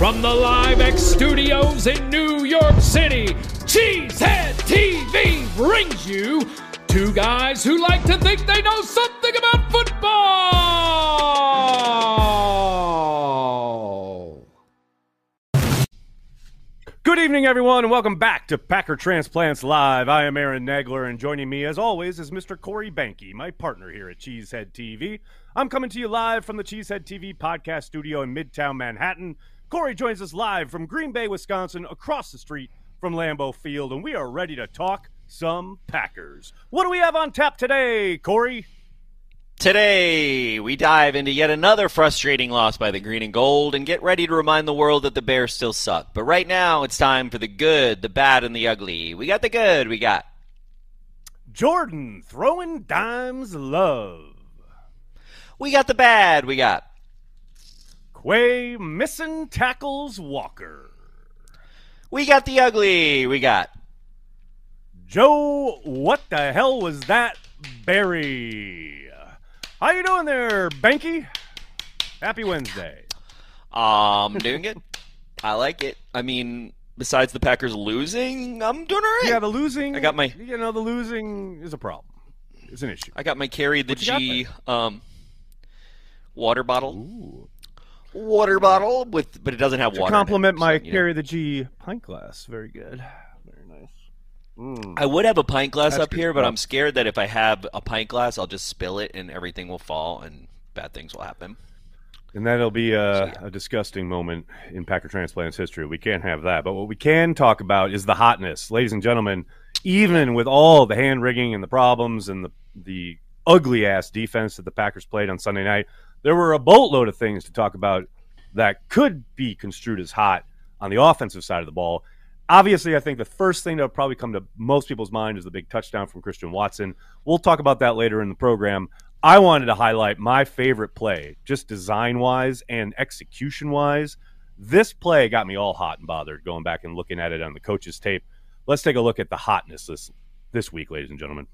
From the Live X studios in New York City, Cheesehead TV brings you two guys who like to think they know something about football. Good evening, everyone, and welcome back to Packer Transplants Live. I am Aaron Nagler, and joining me, as always, is Mr. Corey Behnke, my partner here at Cheesehead TV. I'm coming to you live from the Cheesehead TV podcast studio in Midtown Manhattan. Corey joins us live from Green Bay, Wisconsin, across the street from Lambeau Field, and we are ready to talk some Packers. What do we have on tap today, Corey? Today, we dive into yet another frustrating loss by the Green and Gold and get ready to remind the world that the Bears still suck. But right now, it's time for the good, the bad, and the ugly. We got the good, we got Jordan throwing dimes love. We got the bad, we got Quay missing tackles Walker. We got the ugly, we got Joe, what the hell was that Barry? How you doing there, Behnke? Happy Wednesday. Um doing it. I like it. I mean, besides the Packers losing, I'm doing all right. Yeah, the losing. I got my- You know, the losing is a problem. It's an issue. I got my carry the G um water bottle. Water bottle with but it doesn't have To water. in it, compliment so, my you know. carry the G pint glass. Very good. Very nice. Mm. I would have a pint glass That's up good here, but. I'm scared that if I have a pint glass, I'll just spill it and everything will fall and bad things will happen. And that'll be a, a disgusting moment in Packer Transplants history. We can't have that. But what we can talk about is the hotness. Ladies and gentlemen, even with all the hand rigging and the problems and the, the ugly ass defense that the Packers played on Sunday night, there were a boatload of things to talk about that could be construed as hot on the offensive side of the ball. Obviously, I think the first thing that would probably come to most people's mind is the big touchdown from Christian Watson. We'll talk about that later in the program. I wanted to highlight my favorite play, just design wise and execution wise. This play got me all hot and bothered going back and looking at it on the coach's tape. Let's take a look at the hotness this this week, ladies and gentlemen.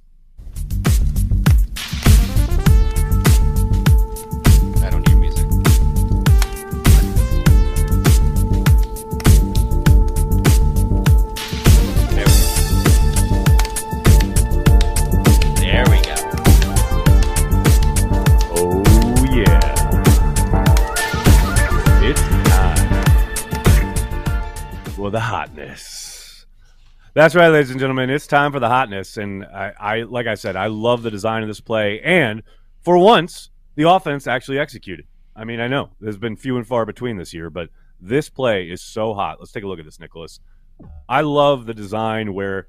The hotness. That's right, ladies and gentlemen. It's time for the hotness. And I, I like I said, I love the design of this play. And for once, the offense actually executed. I mean, I know there's been few and far between this year, but this play is so hot. Let's take a look at this, Nicholas. I love the design where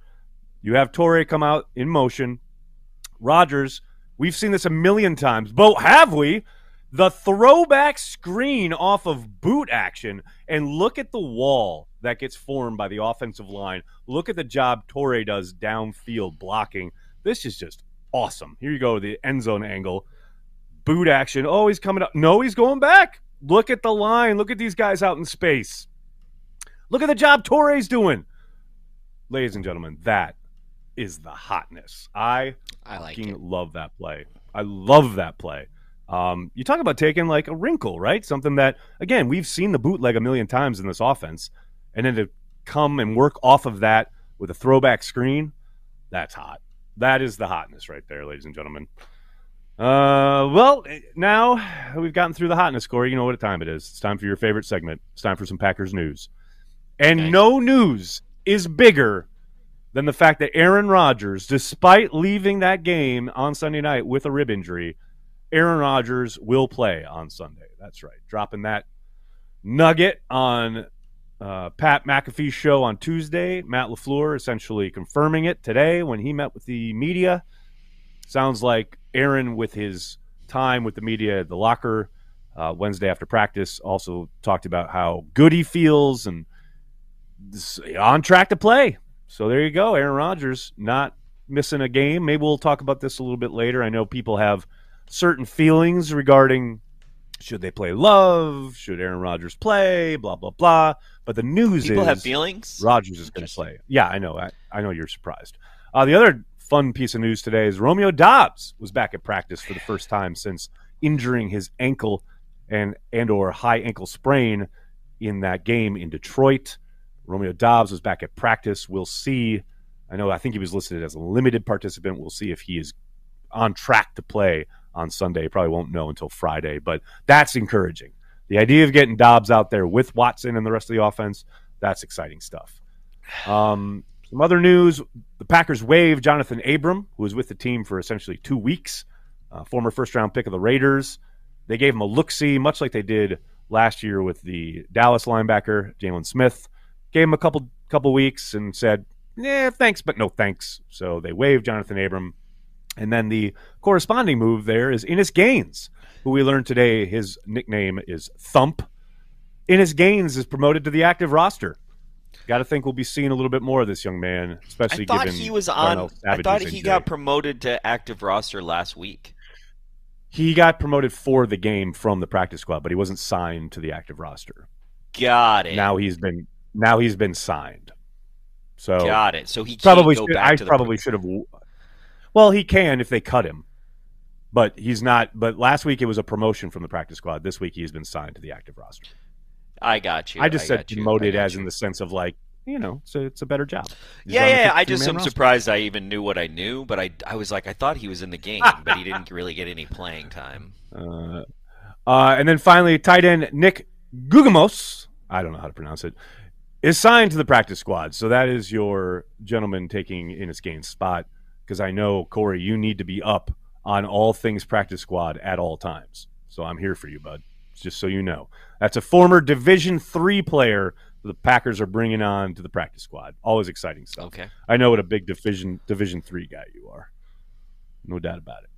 you have Toure come out in motion. Rodgers, we've seen this a million times, but have we? The throwback screen off of boot action, and look at the wall that gets formed by the offensive line. Look at the job Toure does downfield blocking. This is just awesome. Here you go, the end zone angle. Boot action. Oh, he's coming up. No, he's going back. Look at the line. Look at these guys out in space. Look at the job Toure's doing. Ladies and gentlemen, that is the hotness. I I like love that play. I love that play. Um, you talk about taking like a wrinkle, right? Something that again we've seen the bootleg a million times in this offense, and then to come and work off of that with a throwback screen, that's hot. That is the hotness right there, ladies and gentlemen. Uh, well, now we've gotten through the hotness, Corey. You know what time it is. It's time for your favorite segment. It's time for some Packers news. And no news is bigger than the fact that Aaron Rodgers, despite leaving that game on Sunday night with a rib injury, Aaron Rodgers will play on Sunday. That's right. Dropping that nugget on uh, Pat McAfee's show on Tuesday. Matt LaFleur essentially confirming it today when he met with the media. Sounds like Aaron, with his time with the media at the locker uh, Wednesday after practice, also talked about how good he feels and on track to play. So there you go. Aaron Rodgers not missing a game. Maybe we'll talk about this a little bit later. I know people have certain feelings regarding should they play love, should Aaron Rodgers play, blah blah blah. But the news People is have feelings. Rodgers is going to play. Yeah, I know. I, I know you're surprised. Uh, the other fun piece of news today is Romeo Doubs was back at practice for the first time since injuring his ankle and and or high ankle sprain in that game in Detroit. Romeo Doubs was back at practice. We'll see. I know I think he was listed as a limited participant. We'll see if he is on track to play on Sunday. Probably won't know until Friday, but that's encouraging. The idea of getting Doubs out there with Watson and the rest of the offense, that's exciting stuff. Um, some other news the Packers waived Johnathan Abram, who was with the team for essentially two weeks, uh, former first round pick of the Raiders. They gave him a look see, much like they did last year with the Dallas linebacker, Jaylon Smith. Gave him a couple couple weeks and said, yeah, thanks, but no thanks. So they waived Johnathan Abram. And then the corresponding move there is Innis Gaines, who we learned today his nickname is Thump. Innis Gaines is promoted to the active roster. Got to think we'll be seeing a little bit more of this young man, especially I thought given he was on. I thought he injury. got promoted to active roster last week. he got promoted for the game from the practice squad, but he wasn't signed to the active roster. Got it. Now he's been now he's been signed. So Got it. So he probably should, I probably should have. Well, he can if they cut him, but he's not. But last week it was a promotion from the practice squad. This week he's been signed to the active roster. I got you. I just said I promoted got as you. in the sense of like you know, so it's a better job. He's Yeah, yeah. I just am roster. surprised I even knew what I knew, but I, I was like, I thought he was in the game, but he didn't really get any playing time. Uh, uh, and then finally, tight end Nick Guggemos, I don't know how to pronounce it, is signed to the practice squad. So that is your gentleman taking Innis Gaines spot. Because I know, Corey, you need to be up on all things practice squad at all times. So I'm here for you, bud. Just so you know. That's a former Division three player the Packers are bringing on to the practice squad. Always exciting stuff. Okay. I know what a big division Division three guy you are. No doubt about it.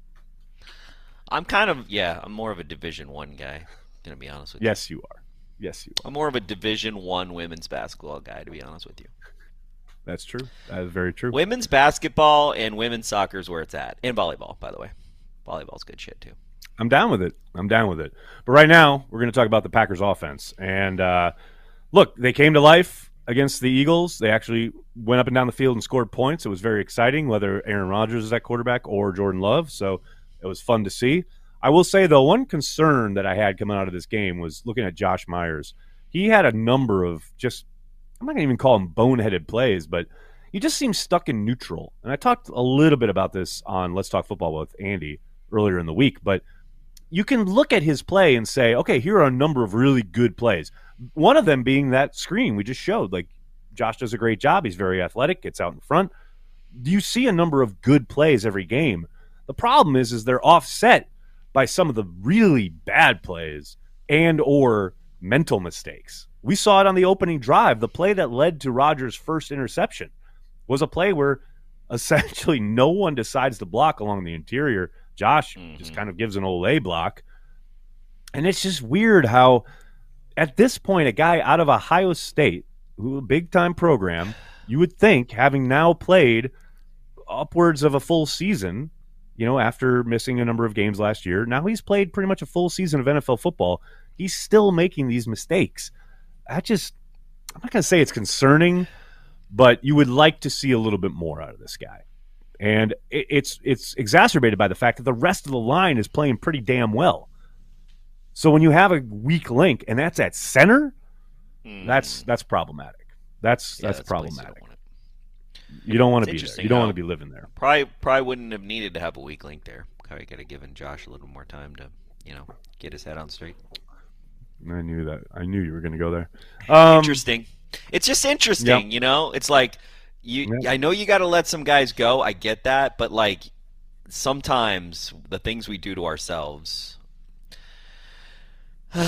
I'm kind of yeah. I'm more of a Division One guy. Gonna be honest with you. Yes, you are. Yes, you are. I'm more of a Division One women's basketball guy, to be honest with you. That's true. That is very true. Women's basketball and women's soccer is where it's at, and volleyball, by the way. Volleyball's good shit too. I'm down with it. I'm down with it. But right now, we're going to talk about the Packers offense. And uh, look, they came to life against the Eagles. They actually went up and down the field and scored points. It was very exciting, whether Aaron Rodgers is at quarterback or Jordan Love. So it was fun to see. I will say, though, one concern that I had coming out of this game was looking at Josh Myers. He had a number of just, I'm not going to even call them boneheaded plays, but he just seems stuck in neutral. And I talked a little bit about this on Let's Talk Football with Andy earlier in the week, but you can look at his play and say, okay, here are a number of really good plays. One of them being that screen we just showed. Like Josh does a great job. He's very athletic, gets out in front. You see a number of good plays every game. The problem is, is they're offset by some of the really bad plays and or mental mistakes. We saw it on the opening drive. The play that led to Rodgers' first interception was a play where essentially no one decides to block along the interior. Josh just Mhm. kind of gives an olé block. And it's just weird how at this point a guy out of Ohio State, who a big time program, you would think having now played upwards of a full season, you know, after missing a number of games last year, now he's played pretty much a full season of NFL football. He's still making these mistakes. That just I'm not going to say it's concerning, but you would like to see a little bit more out of this guy. And it, it's it's exacerbated by the fact that the rest of the line is playing pretty damn well. So when you have a weak link and that's at center, hmm. that's that's problematic. That's. Yeah, that's a place you don't problematic. You don't want to be there. You don't want to be living there. Probably probably wouldn't have needed to have a weak link there. Probably could have given Josh a little more time to, you know, get his head on straight. I knew that. I knew you were going to go there. Um, interesting. It's just interesting, you know. It's like you. Yep. I know you got to let some guys go. I get that, but like sometimes the things we do to ourselves.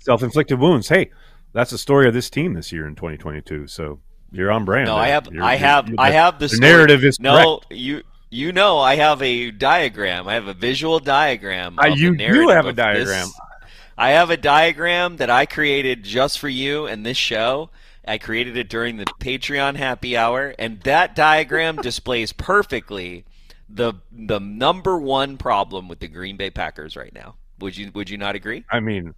self-inflicted wounds. Hey, that's the story of this team this year in 2022. So you're on brand. No, there. I have. You're- I have. I have the, the story- narrative is no. You. You know, I have a diagram. I have a visual diagram. You do narrative have a of this- diagram. I have a diagram that I created just for you and this show. I created it during the Patreon happy hour, and that diagram displays perfectly the the number one problem with the Green Bay Packers right now. Would you Would you not agree? I mean,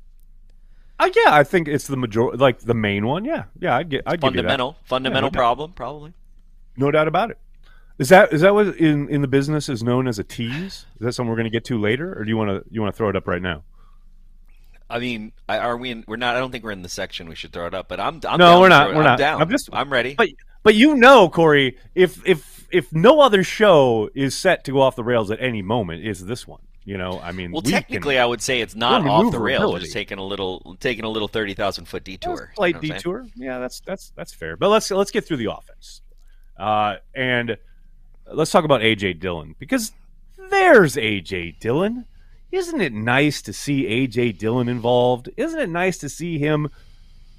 uh, yeah, I think it's the major, like the main one. Yeah, yeah, I'd get, I'd give you that. Fundamental, fundamental Yeah, no doubt. problem, probably. No doubt about it. Is that is that what in in the business is known as a tease? Is that something we're going to get to later, or do you want to you want to throw it up right now? I mean, are we? In, we're not. I don't think we're in the section. We should throw it up. But I'm. I'm no, we're not. We're I'm not. down. I'm just. I'm ready. But but you know, Corey, if if if no other show is set to go off the rails at any moment, is this one? You know, I mean, well, we technically, can, I would say it's not off the rails. Just taking a little, taking a little thirty thousand foot detour. slight You know detour. Yeah, that's that's that's fair. But let's let's get through the offense, uh, and let's talk about AJ Dillon because there's AJ Dillon. Isn't it nice to see AJ Dillon involved? Isn't it nice to see him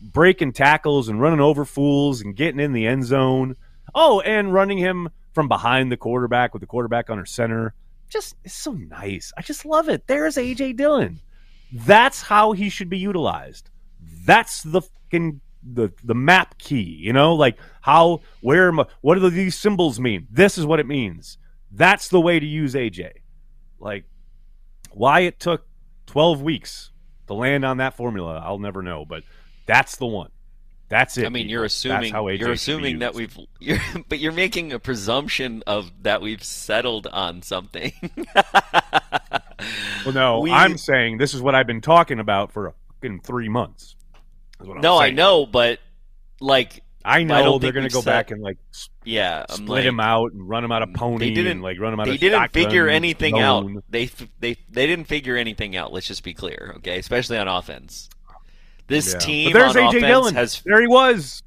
breaking tackles and running over fools and getting in the end zone? Oh, and running him from behind the quarterback with the quarterback on her center. Just it's so nice. I just love it. There's AJ Dillon. That's how he should be utilized. That's the fucking the the map key, you know, like how where am I- what do these symbols mean? This is what it means. That's the way to use AJ. Like why it took 12 weeks to land on that formula, I'll never know, but that's the one. That's it. I mean, people. you're assuming you're assuming that we've, you're, but you're making a presumption of that we've settled on something. Well, no, we- I'm saying this is what I've been talking about for fucking three months. is what I'm no, I know, but like, I I know don't they're going to go said- back and like yeah, I'm split like, him out and run him out of pony didn't- and like run him out They of didn't figure anything out. They they they didn't figure anything out. Let's just be clear, okay? Especially on offense. This Yeah. team But there's on AJ offense Dillon. has There he was.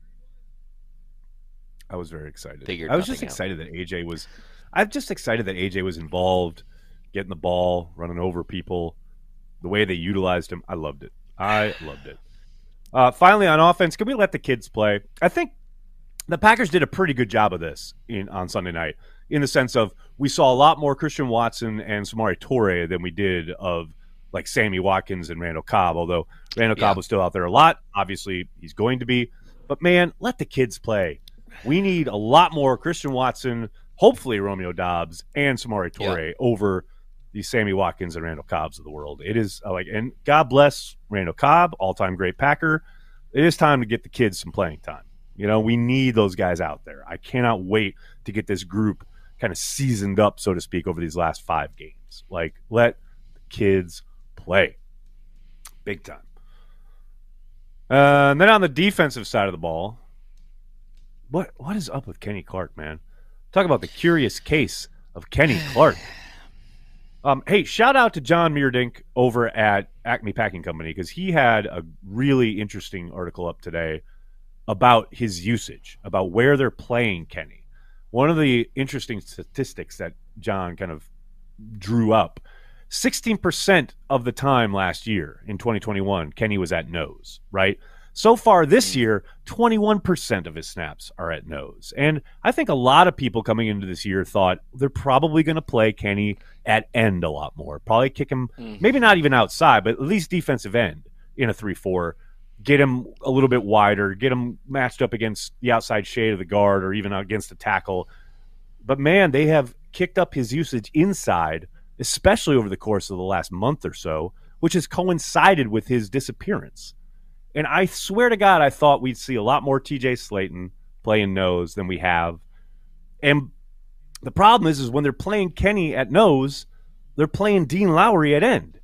I was very excited. Figured I was just nothing out. excited that AJ was. I'm just excited that AJ was involved, getting the ball, running over people. The way they utilized him, I loved it. I loved it. Uh, finally, on offense, can we let the kids play? I think the Packers did a pretty good job of this in on Sunday night, in the sense of we saw a lot more Christian Watson and Samori Toure than we did of like Sammy Watkins and Randall Cobb. Although Randall Yeah. Cobb was still out there a lot, obviously he's going to be. But man, let the kids play. We need a lot more Christian Watson, hopefully Romeo Doubs and Samori Toure over these Sammy Watkins and Randall Cobbs of the world. It is uh, like, and God bless Randall Cobb, all time great Packer. It is time to get the kids some playing time. You know, we need those guys out there. I cannot wait to get this group kind of seasoned up, so to speak, over these last five games. Like, let the kids play big time. Uh, and then on the defensive side of the ball, what what is up with Kenny Clark, man? Talk about the curious case of Kenny Clark. Um, hey, shout out to Jon Meerdink over at Acme Packing Company because he had a really interesting article up today about his usage, about where they're playing Kenny. One of the interesting statistics that John kind of drew up 16% of the time last year in 2021, Kenny was at nose, right? So far this year, 21% of his snaps are at nose. And I think a lot of people coming into this year thought they're probably going to play Kenny at end a lot more. Probably kick him, Mhm. maybe not even outside, but at least defensive end in a 3 4. Get him a little bit wider, get him matched up against the outside shade of the guard or even against the tackle. But man, they have kicked up his usage inside, especially over the course of the last month or so, which has coincided with his disappearance. And I swear to God, I thought we'd see a lot more TJ Slaton playing nose than we have. And the problem is, is when they're playing Kenny at nose, they're playing Dean Lowry at end.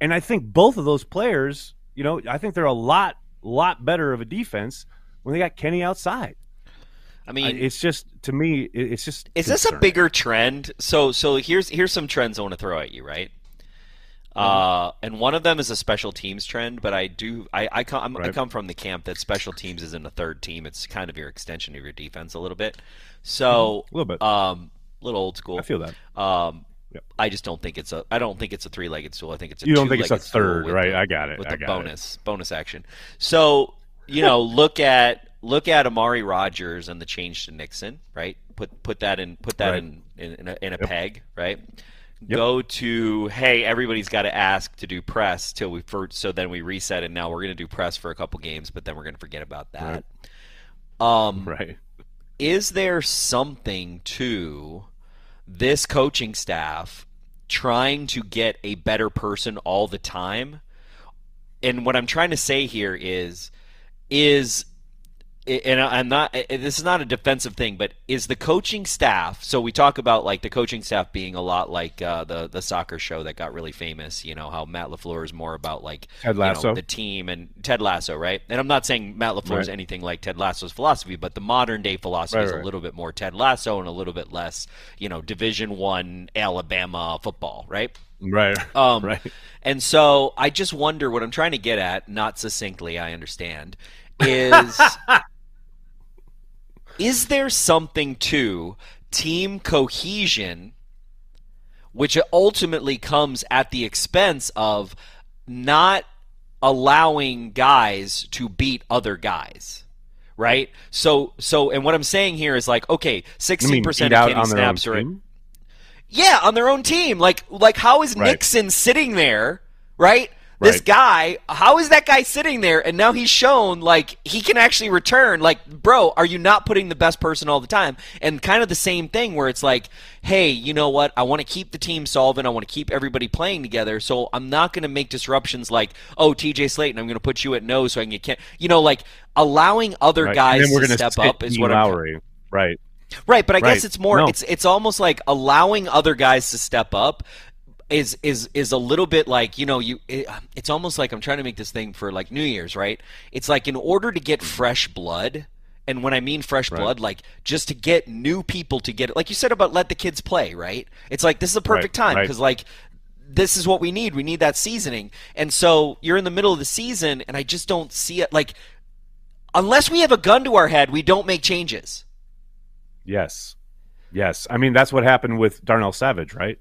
And I think both of those players, you know, I think they're a lot, lot better of a defense when they got Kenny outside. I mean, it's just to me, it- it's just. is this a bigger trend? So, so here's here's some trends I want to throw at you, right? Uh, and one of them is a special teams trend, but I do I I come I'm- I come from the camp that special teams isn't a third team; it's kind of your extension of your defense a little bit. So, A little bit. um, little old school. I feel that. Um, Yep. I just don't think it's a. I don't think it's a three-legged stool. I think it's a. You don't think it's a third, right? the- I got it. With I the got it. bonus bonus action. So you know, look at look at Amari Rodgers and the change to Nixon, right? Put put that in put that Right. in in, in a, in a Yep. peg, right? Yep. Go to hey, everybody's got to ask to do press till we first, so then we reset and now we're going to do press for a couple games, but then we're going to forget about that. Um, Right. is there something to this coaching staff trying to get a better person all the time? And what I'm trying to say here is is and I'm not. This is not a defensive thing, but is the coaching staff? So we talk about like the coaching staff being a lot like uh, the the soccer show that got really famous. You know how Matt LaFleur is more about like Ted Lasso, you know, the team, and Ted Lasso, right? And I'm not saying Matt LaFleur right. is anything like Ted Lasso's philosophy, but the modern day philosophy right, is right. a little bit more Ted Lasso and a little bit less, you know, Division One Alabama football, right? Right. Um, right. And so I just wonder what I'm trying to get at, not succinctly, I understand, is is there something to team cohesion which ultimately comes at the expense of not allowing guys to beat other guys right? So so and what i'm saying here is like okay 16% of Kenny snaps are yeah on their own team. Like like how is right. nixon sitting there right this guy, how is that guy sitting there and now he's shown like he can actually return? Like, bro, are you not putting the best person all the time? And kind of the same thing where it's like, hey, you know what? I want to keep the team solvent. I want to keep everybody playing together. So I'm not going to make disruptions like, oh, TJ Slaton, I'm going to put you at no so I can get, can-. you know, like allowing other right. guys to step up is what Lowry. I'm. Right. Right, but I right. guess it's more. No. It's it's almost like allowing other guys to step up is is is a little bit like you know you it, it's almost like I'm trying to make this thing for like New Year's right? It's like in order to get fresh blood and when I mean fresh right. blood like just to get new people to get it. Like you said about let the kids play right? It's like this is a perfect right, time because right. like this is what we need. We need that seasoning. And so you're in the middle of the season and I just don't see it. Like unless we have a gun to our head we don't make changes. Yes. Yes. I mean that's what happened with Darnell Savage right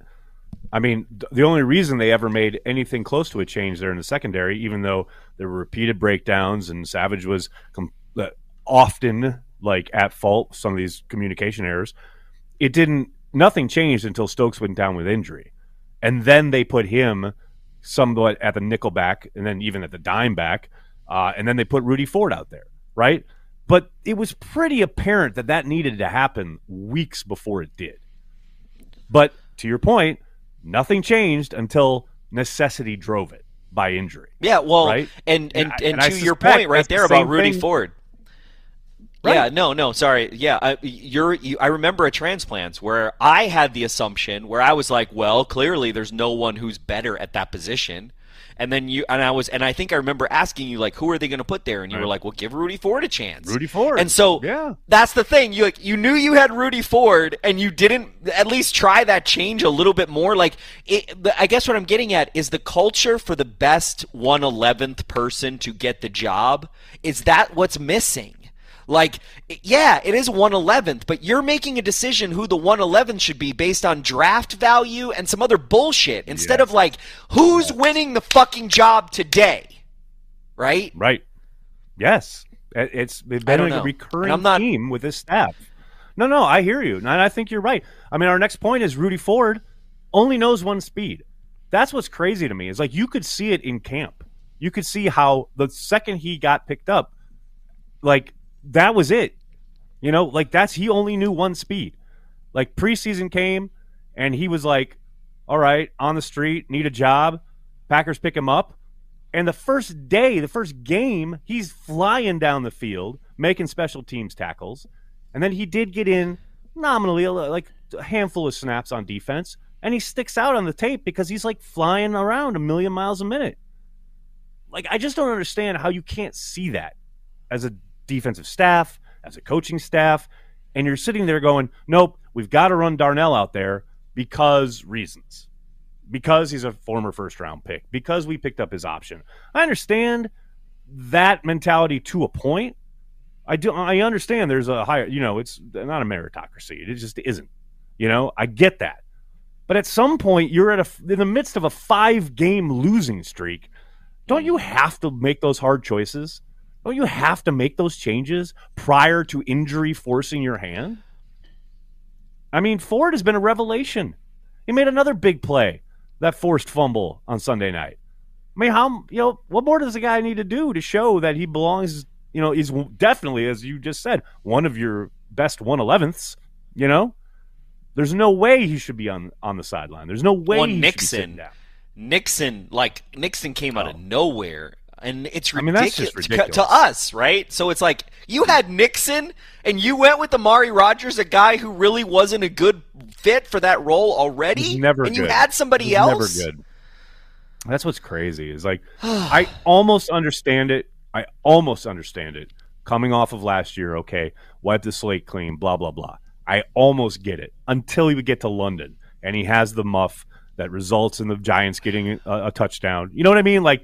I mean, the only reason they ever made anything close to a change there in the secondary, even though there were repeated breakdowns and Savage was com- uh, often like at fault some of these communication errors, it didn't. Nothing changed until Stokes went down with injury, and then they put him somewhat at the nickel back, and then even at the dime back, uh, and then they put Rudy Ford out there, right? But it was pretty apparent that that needed to happen weeks before it did. But to your point, Nothing changed until necessity drove it by injury. Yeah, well, right? and and and, and to your point right there the about Rudy thing. Ford. Right. Yeah, no, no, sorry. Yeah, I, you're. You, I remember a transplants where I had the assumption where I was like, well, clearly there's no one who's better at that position. And then you and I was and I think I remember asking you like, who are they going to put there? And you right. were like, well, give Rudy Ford a chance. Rudy Ford. And so yeah, that's the thing. You like you knew you had Rudy Ford, and you didn't at least try that change a little bit more. Like, it, I guess what I'm getting at is the culture for the best one eleventh person to get the job. Is that what's missing? Like, yeah, it is 111th, but you're making a decision who the 111th should be based on draft value and some other bullshit instead yes. of like, who's winning the fucking job today? Right? Right. Yes. It's been a recurring not... theme with this staff. No, no, I hear you. And I think you're right. I mean, our next point is Rudy Ford only knows one speed. That's what's crazy to me. Is like you could see it in camp. You could see how the second he got picked up, like that was it. You know, like that's he only knew one speed. Like preseason came and he was like, "All right, on the street, need a job." Packers pick him up. And the first day, the first game, he's flying down the field, making special teams tackles. And then he did get in nominally like a handful of snaps on defense, and he sticks out on the tape because he's like flying around a million miles a minute. Like I just don't understand how you can't see that as a defensive staff, as a coaching staff, and you're sitting there going, nope, we've got to run Darnell out there because reasons. Because he's a former first round pick, because we picked up his option. I understand that mentality to a point. I do I understand there's a higher, you know, it's not a meritocracy. It just isn't. You know, I get that. But at some point you're at a in the midst of a 5 game losing streak. Don't you have to make those hard choices? Don't you have to make those changes prior to injury forcing your hand? I mean, Ford has been a revelation. He made another big play, that forced fumble on Sunday night. I mean, how you know what more does the guy need to do to show that he belongs? You know, he's definitely, as you just said, one of your best one elevenths. You know, there's no way he should be on on the sideline. There's no way. Well, Nixon, Nixon, like Nixon, came oh. out of oh. nowhere and it's ridiculous, I mean, that's just ridiculous. to us, right? So it's like you had Nixon, and you went with Amari Rodgers, a guy who really wasn't a good fit for that role already. He's never and good. you had somebody He's else. Never good. That's what's crazy. Is like I almost understand it. I almost understand it. Coming off of last year, okay, wipe the slate clean, blah blah blah. I almost get it until we get to London and he has the muff that results in the Giants getting a, a touchdown. You know what I mean? Like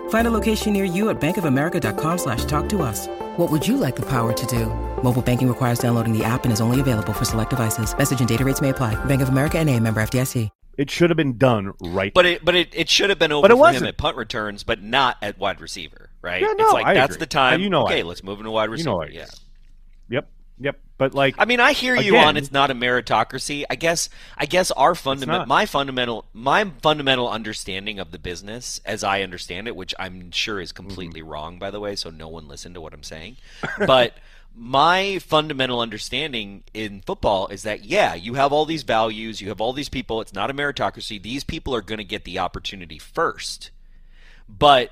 Find a location near you at bankofamerica.com slash talk to us. What would you like the power to do? Mobile banking requires downloading the app and is only available for select devices. Message and data rates may apply. Bank of America and a member FDIC. It should have been done right. But it but it, it should have been over But it for wasn't. at punt returns, but not at wide receiver, right? Yeah, no, it's like I that's agree. the time. Uh, you know okay, agree. let's move into wide You receiver. know yeah. Yep, yep. But like, I mean, I hear you Again- on it's not a meritocracy. I guess I guess our fundamental my fundamental my fundamental understanding of the business as I understand it, which I'm sure is completely Mm-hmm. wrong by the way, so no one listen to what I'm saying. But my fundamental understanding in football is that yeah, you have all these values, you have all these people, it's not a meritocracy. These people are going to get the opportunity first. But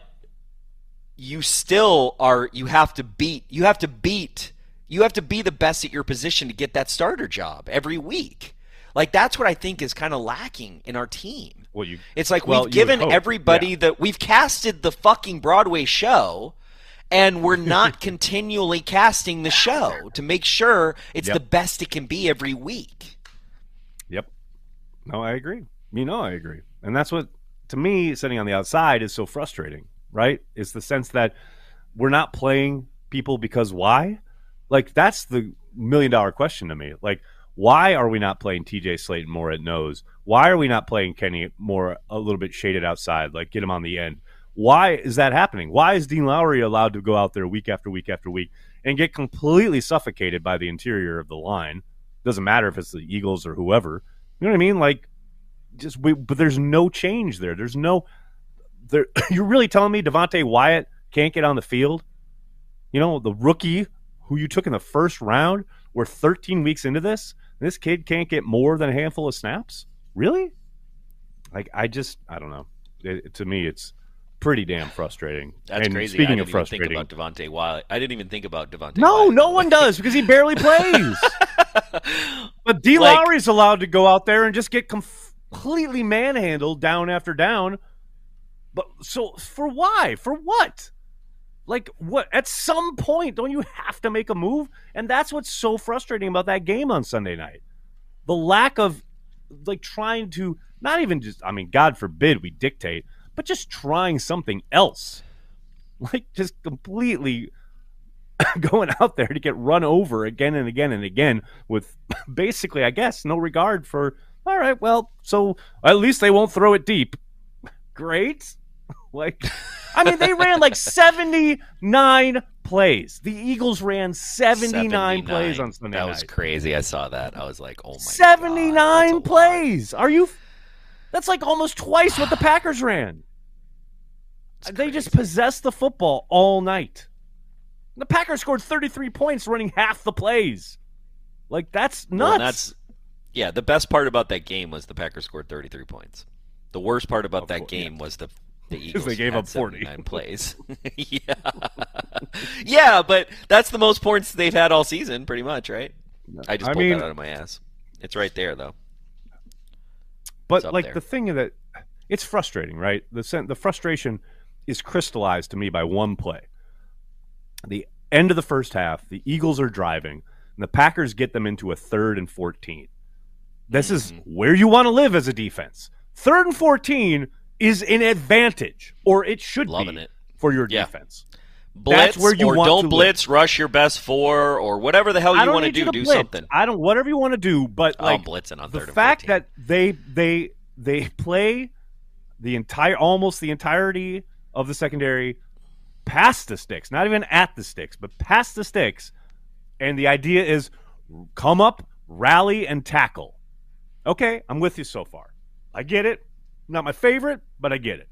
you still are you have to beat you have to beat you have to be the best at your position to get that starter job every week like that's what i think is kind of lacking in our team well, you. it's like well, we've given everybody yeah. that we've casted the fucking broadway show and we're not continually casting the show to make sure it's Yep. the best it can be every week Yep. No, I agree. You know, I agree. And that's what, to me, sitting on the outside is so frustrating, right? It's the sense that we're not playing people because why? Like, that's the million dollar question to me. Like, why are we not playing TJ Slaton more at nose? Why are we not playing Kenny more a little bit shaded outside? Like, get him on the end. Why is that happening? Why is Dean Lowry allowed to go out there week after week after week and get completely suffocated by the interior of the line? Doesn't matter if it's the Eagles or whoever. You know what I mean? Like, just we, but there's no change there. There's no. There, you're really telling me Devonte Wyatt can't get on the field? You know, the rookie who you took in the first round. We're 13 weeks into this. This kid can't get more than a handful of snaps. Really? Like, I just, I don't know. It, to me, it's pretty damn frustrating. that's and crazy Speaking I of frustrating, think about Devonte Wyatt. I didn't even think about Devonte no, Wyatt. no one does because he barely plays. But D. Like- Lowry's allowed to go out there and just get completely manhandled down after down. But so for why? For what? Like what? At some point, don't you have to make a move? And that's what's so frustrating about that game on Sunday night. The lack of like trying to not even just I mean, God forbid we dictate, but just trying something else. Like just completely going out there to get run over again and again and again with basically, I guess, no regard for, all right, well, so at least they won't throw it deep. Great. Like, I mean, they ran like 79 plays. The Eagles ran 79, plays on Sunday That night. was crazy. I saw that. I was like, oh my god. 79 that's lot. plays. Are you? That's like almost twice what the Packers ran. They just possessed the football all night. The Packers scored 33 points running half the plays. Like that's nuts. Well, that's yeah. The best part about that game was the Packers scored 33 points. The worst part about that course, game was the the Eagles they gave up 49 plays. yeah, yeah, but that's the most points they've had all season, pretty much, right? I just I pulled mean- that out of my ass. It's right there, though. But like there. the thing is that it's frustrating, right? The the frustration is crystallized to me by one play. The end of the first half, the Eagles are driving, and the Packers get them into a third and 14. This is mm-hmm. where you want to live as a defense. Third and 14 is an advantage, or it should Loving be it. for your Yeah. defense. Blitz where you or want don't to blitz, rush your best four, or whatever the hell you want to do. to Do blitz. something. I don't whatever you want to do, but Oh, like blitzing on the fact 14. that they they they play the entire almost the entirety of the secondary past the sticks, not even at the sticks, but past the sticks, and the idea is come up, rally, and tackle. Okay, I'm with you so far. I get it. Not my favorite, but I get it.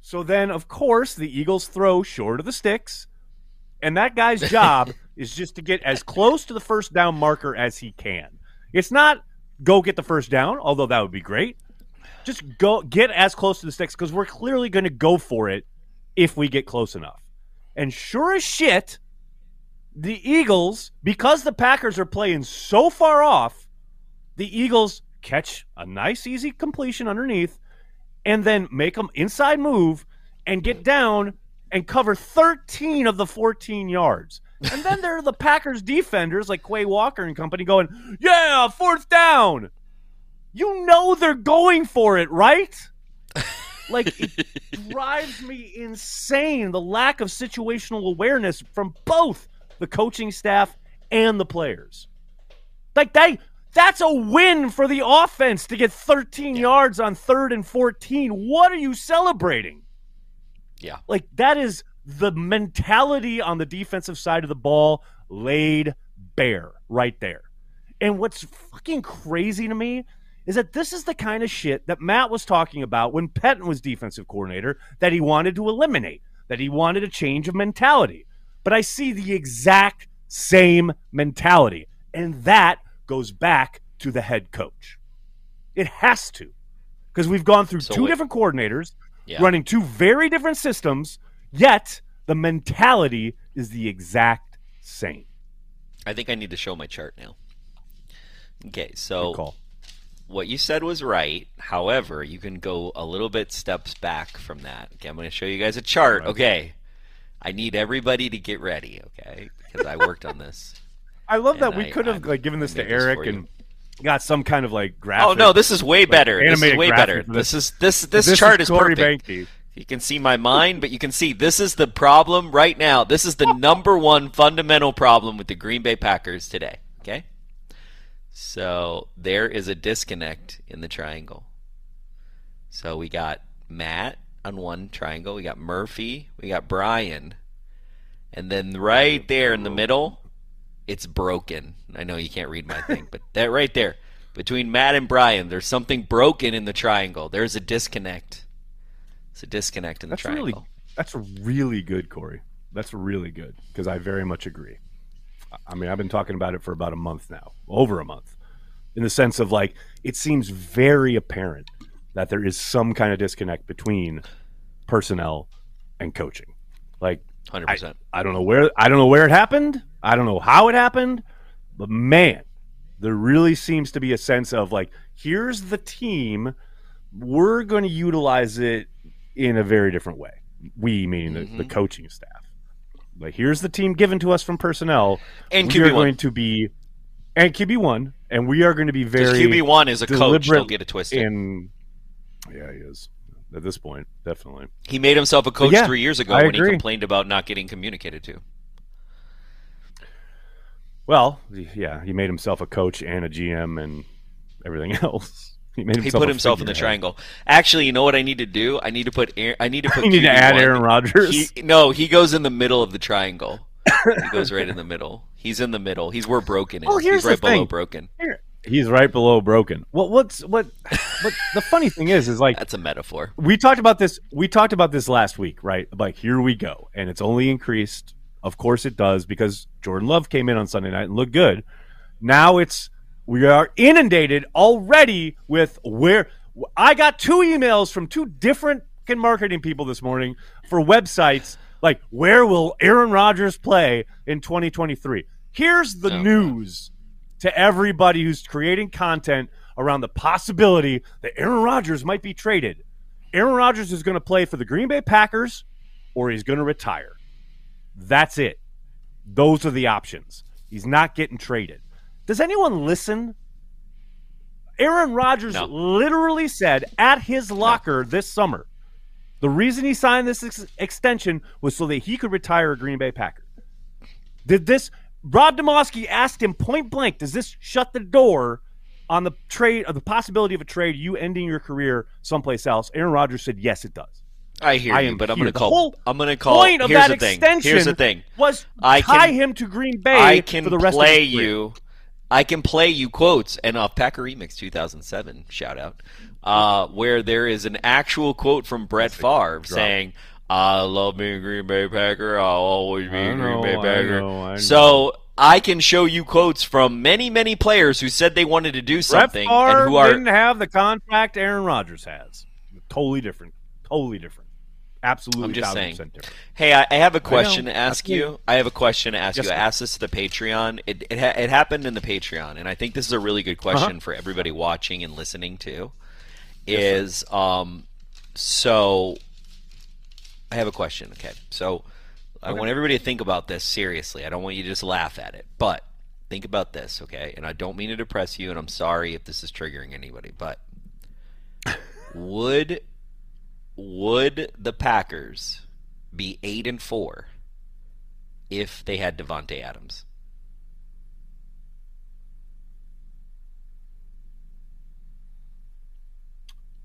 So then, of course, the Eagles throw short of the sticks, and that guy's job is just to get as close to the first down marker as he can. It's not go get the first down, although that would be great. Just go get as close to the sticks because we're clearly going to go for it if we get close enough. And sure as shit, the Eagles, because the Packers are playing so far off, the Eagles catch a nice, easy completion underneath and then make them inside move and get down and cover 13 of the 14 yards. And then there are the Packers defenders like Quay Walker and company going, Yeah, fourth down. You know they're going for it, right? Like it drives me insane the lack of situational awareness from both the coaching staff and the players. Like they that's a win for the offense to get 13 yards on third and 14. What are you celebrating? Yeah. Like that is the mentality on the defensive side of the ball laid bare right there. And what's fucking crazy to me is that this is the kind of shit that Matt was talking about when Pettine was defensive coordinator that he wanted to eliminate, that he wanted a change of mentality. But I see the exact same mentality, and that goes back to the head coach. It has to. Because we've gone through So two wait- different coordinators Yeah. running two very different systems, yet the mentality is the exact same. I think I need to show my chart now. Okay, so what you said was right. However, you can go a little bit steps back from that. Okay, I'm going to show you guys a chart. Okay, I need everybody to get ready. Okay, because I worked on this. I love And that we I- could have I'm- like given this to made this Eric for you. and got some kind of like graphic. Oh no, this is way better. This is animated way graphic better. for This this. is this this, This chart is is, Corey perfect. Behnke. You can see my mind, but you can see this is the problem right now. This is the number one fundamental problem with the Green Bay Packers today. Okay? So there is a disconnect in the triangle. So we got Matt on one triangle, we got Murphy, we got Brian, and then right there in the middle, it's broken. I know you can't read my thing, but that right there, between Matt and Brian, there's something broken in the triangle. There's a disconnect. It's a disconnect in the That's triangle. really that's really good, Corey. That's really good because I very much agree. I mean, I've been talking about it for about a month now, over a month, in the sense of like it seems very apparent that there is some kind of disconnect between personnel and coaching. Like Hundred percent. I don't know where I don't know where it happened. I don't know how it happened, but man, there really seems to be a sense of like, here's the team. We're going to utilize it in a very different way. We meaning the, the mm-hmm. coaching staff. Like, here's the team given to us from personnel, And we are QB1. going to be and QB one, and we are going to be very QB one is a coach. Don't get it twisted. in. Yeah, he is at this point, definitely. he made himself a coach yeah, three years ago I when agree. he complained about not getting communicated to. Well, yeah, he made himself a coach and a GM and everything else. He made He put himself in the triangle. Actually, you know what I need to do? I need to put. Aaron, I need to put. You need to add QB1. Aaron Rodgers. He, no, he goes in the middle of the triangle. he goes right in the middle. He's in the middle. He's where broken is. Well, here's He's right the below thing. broken. Here- He's right below broken. Well, what's what? What the funny thing is, is like That's a metaphor. we talked about this. We talked about this last week, right? Like here we go, and it's only increased. Of course, it does because Jordan Love came in on Sunday night and looked good. Now it's we are inundated already with where I got two emails from two different marketing people this morning for websites like where will Aaron Rodgers play in 2023? Here's the Oh, news to everybody who's creating content around the possibility that Aaron Rodgers might be traded. Aaron Rodgers is going to play for the Green Bay Packers or he's going to retire. That's it. Those are the options. He's not getting traded. Does anyone listen Aaron Rodgers No. literally said at his locker this summer, the reason he signed this ex- extension was so that he could retire a Green Bay Packer. Did this? Rob Demovsky asked him point blank, "Does this shut the door on the trade, or the possibility of a trade, you ending your career someplace else?" Aaron Rodgers said, "Yes, it does." I hear I you, but I'm going to call. I'm going to call. Point of here's that the thing. Here's the thing. was I tie can- him to Green Bay I can for the rest play of career. you. I can play you quotes and off Packer Remix 2007 shout out, uh, where there is an actual quote from Brett Favre saying, "I love being a Green Bay Packer. I'll always be I a Green Bay I Packer." know, I know. So I can show you quotes from many, many players who said they wanted to do Brett something Favre and who are didn't have the contract Aaron Rodgers has. Totally different. Totally different. Absolutely, I'm just saying. different. Hey, I, I have a question to ask you. I have a question to ask Yes, you. I asked this to the Patreon. It it, ha- it happened in the Patreon, and I think this is a really good Uh-huh. question for everybody watching and listening to. Is um, so I have a question. Okay, so I want everybody to think about this seriously. I don't want you to just laugh at it, but think about this, okay? And I don't mean to depress you, and I'm sorry if this is triggering anybody, but would would the Packers be eight and four if they had Davante Adams?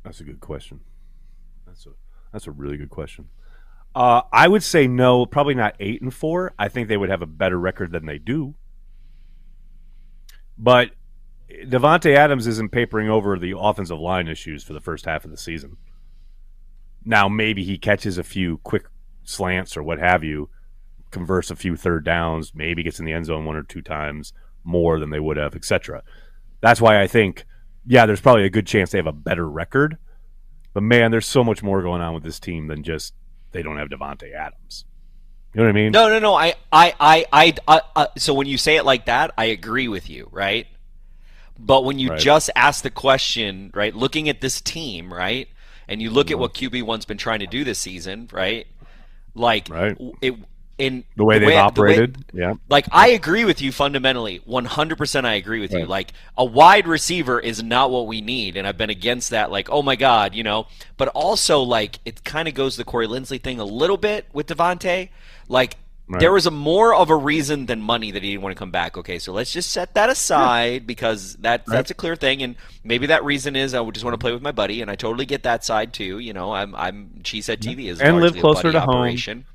That's a good question. That's a that's a really good question. Uh, I would say no, probably not eight and four. I think they would have a better record than they do. But Davante Adams isn't papering over the offensive line issues for the first half of the season. Now maybe he catches a few quick slants or what have you, converts a few third downs, maybe gets in the end zone one or two times more than they would have, etc. That's why I think yeah, there's probably a good chance they have a better record. But man, there's so much more going on with this team than just they don't have Davante Adams. You know what I mean? No, no, no. I, I, I, I, I uh, so when you say it like that, I agree with you, right? But when you Right. just ask the question, right, looking at this team, right, and you look at Mm-hmm. what QB one's been trying to do this season, right, like Right. it in The way they've the operated, yeah. like I agree with you fundamentally, 100% I agree with you. Like a wide receiver is not what we need and I've been against that like oh my god, you know. But also like it kind of goes the Corey Linsley thing a little bit with Davante. Like Right. there was a more of a reason than money that he didn't want to come back. Okay, so let's just set that aside because that that's a clear thing, and maybe that reason is I would just want to play with my buddy, and I totally get that side too. You know, I'm I'm Cheesehead TV is And live closer to home. operation.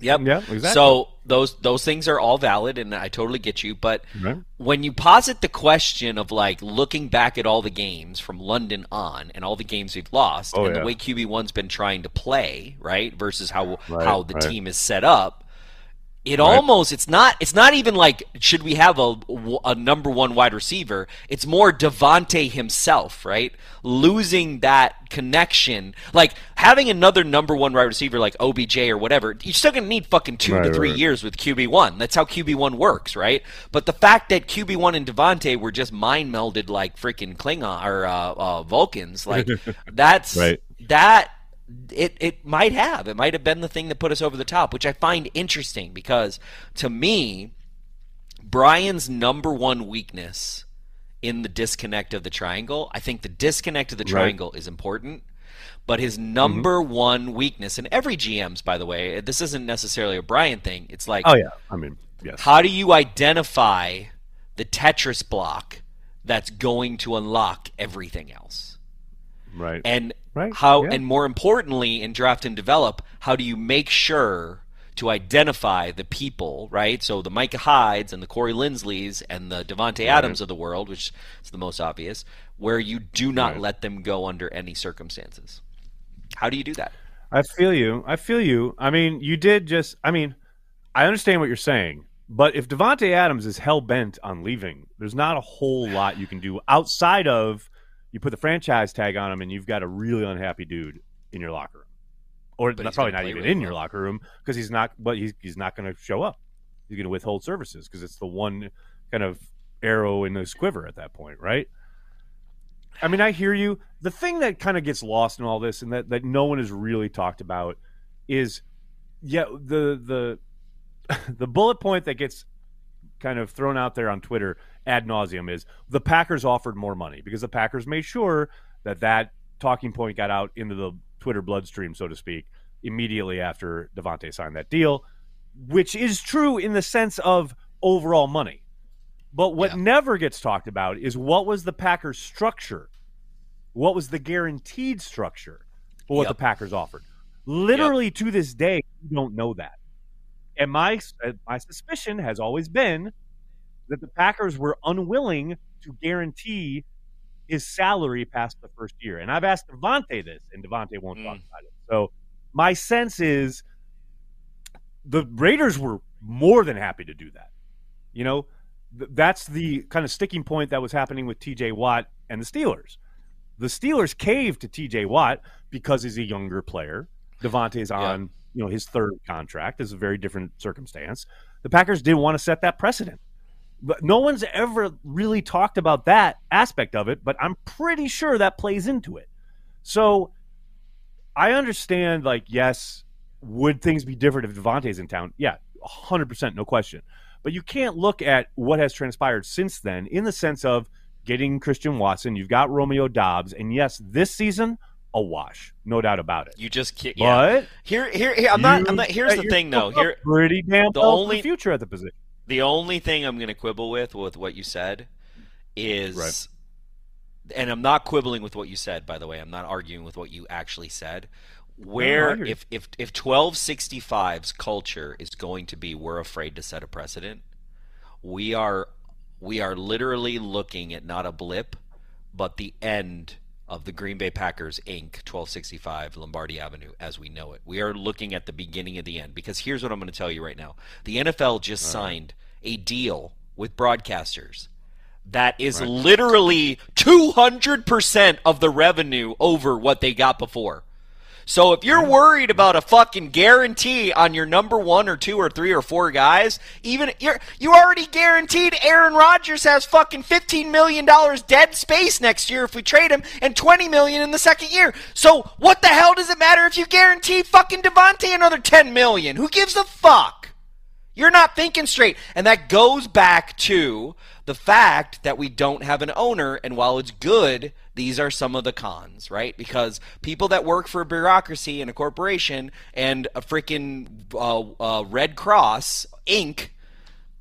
Yep. Yeah, exactly. So those those things are all valid, and I totally get you. But Right. when you posit the question of like looking back at all the games from London on and all the games we've lost, Oh, and yeah. the way QB one's been trying to play, right, versus how Right, how the right. team is set up, it almost it's not it's not even like should we have a, a number one wide receiver? It's more davante himself right? Losing that connection. Like having another number one wide receiver like obj or whatever you're still gonna need fucking two Right, to three right. years with qb1 that's how qb1 works right? But the fact that qb1 and davante were just mind melded like freaking klingon or uh, uh, vulcans like that's Right. that it it might have it might have been the thing that put us over the top which i find interesting because to me brian's number one weakness in the disconnect of the triangle i think the disconnect of the Right. triangle is important but his number mm-hmm. one weakness and every gm's by the way this isn't necessarily a brian thing it's like Oh yeah. I mean, yes. how do you identify the tetris block that's going to unlock everything else right. and Right, how yeah. and more importantly in draft and develop how do you make sure to identify the people right so the micah hydes and the corey linsleys and the davante adams of the world which is the most obvious where you do not Right. let them go under any circumstances how do you do that I feel you. I feel you. I mean, you did just. I mean, I understand what you're saying, but if Davante Adams is hell bent on leaving, there's not a whole lot you can do outside of you put the franchise tag on him, and you've got a really unhappy dude in your locker room, or not, probably not even in your locker room because he's not. But he's he's not going to show up. He's going to withhold services because it's the one kind of arrow in his quiver at that point, right? I mean, I hear you. The thing that kind of gets lost in all this, and that, that no one has really talked about, is yeah the the the bullet point that gets kind of thrown out there on Twitter ad nauseum is the Packers offered more money because the Packers made sure that that talking point got out into the Twitter bloodstream, so to speak, immediately after Davante signed that deal, which is true in the sense of overall money. But what Yeah. never gets talked about is what was the Packers' structure? What was the guaranteed structure for what Yep. the Packers offered? Literally to this day, we don't know that. And my uh, my suspicion has always been that the Packers were unwilling to guarantee his salary past the first year. And I've asked Davante this, and Davante won't talk Mm. about it. So my sense is the Raiders were more than happy to do that. You know, th- that's the kind of sticking point that was happening with TJ Watt and the Steelers. The Steelers caved to TJ Watt because he's a younger player. Davante's on, you know, his third contract. Is a very different circumstance. The Packers didn't want to set that precedent. But no one's ever really talked about that aspect of it, but I'm pretty sure that plays into it. So I understand, like, yes, would things be different if Davante's in town? Yeah, 100%, no question. But you can't look at what has transpired since then in the sense of getting Christian Watson. You've got Romeo Doubs. And yes, this season, a wash, no doubt about it. You just can't. Yeah. But Here, here, here. I'm not. I'm not. Here's the thing, though. Here, pretty damn the only- the future at the position. the only thing I'm going to quibble with with what you said is, Right. and I'm not quibbling with what you said. By the way, I'm not arguing with what you actually said. Where if if if 1265's culture is going to be, we're afraid to set a precedent. We are we are literally looking at not a blip, but the end of the Green Bay Packers Inc. 1265 Lombardi Avenue as we know it. We are looking at the beginning of the end because here's what I'm going to tell you right now. The NFL just signed a deal with broadcasters that is literally 200% of the revenue over what they got before. So if you're worried about a fucking guarantee on your number one or two or three or four guys, even you're you already guaranteed Aaron Rodgers has fucking fifteen million dollars dead space next year if we trade him, and twenty million in the second year. So what the hell does it matter if you guarantee fucking Davante another ten million? Who gives a fuck? You're not thinking straight. And that goes back to the fact that we don't have an owner. And while it's good, these are some of the cons, right? Because people that work for a bureaucracy and a corporation and a freaking uh, uh, Red Cross Inc.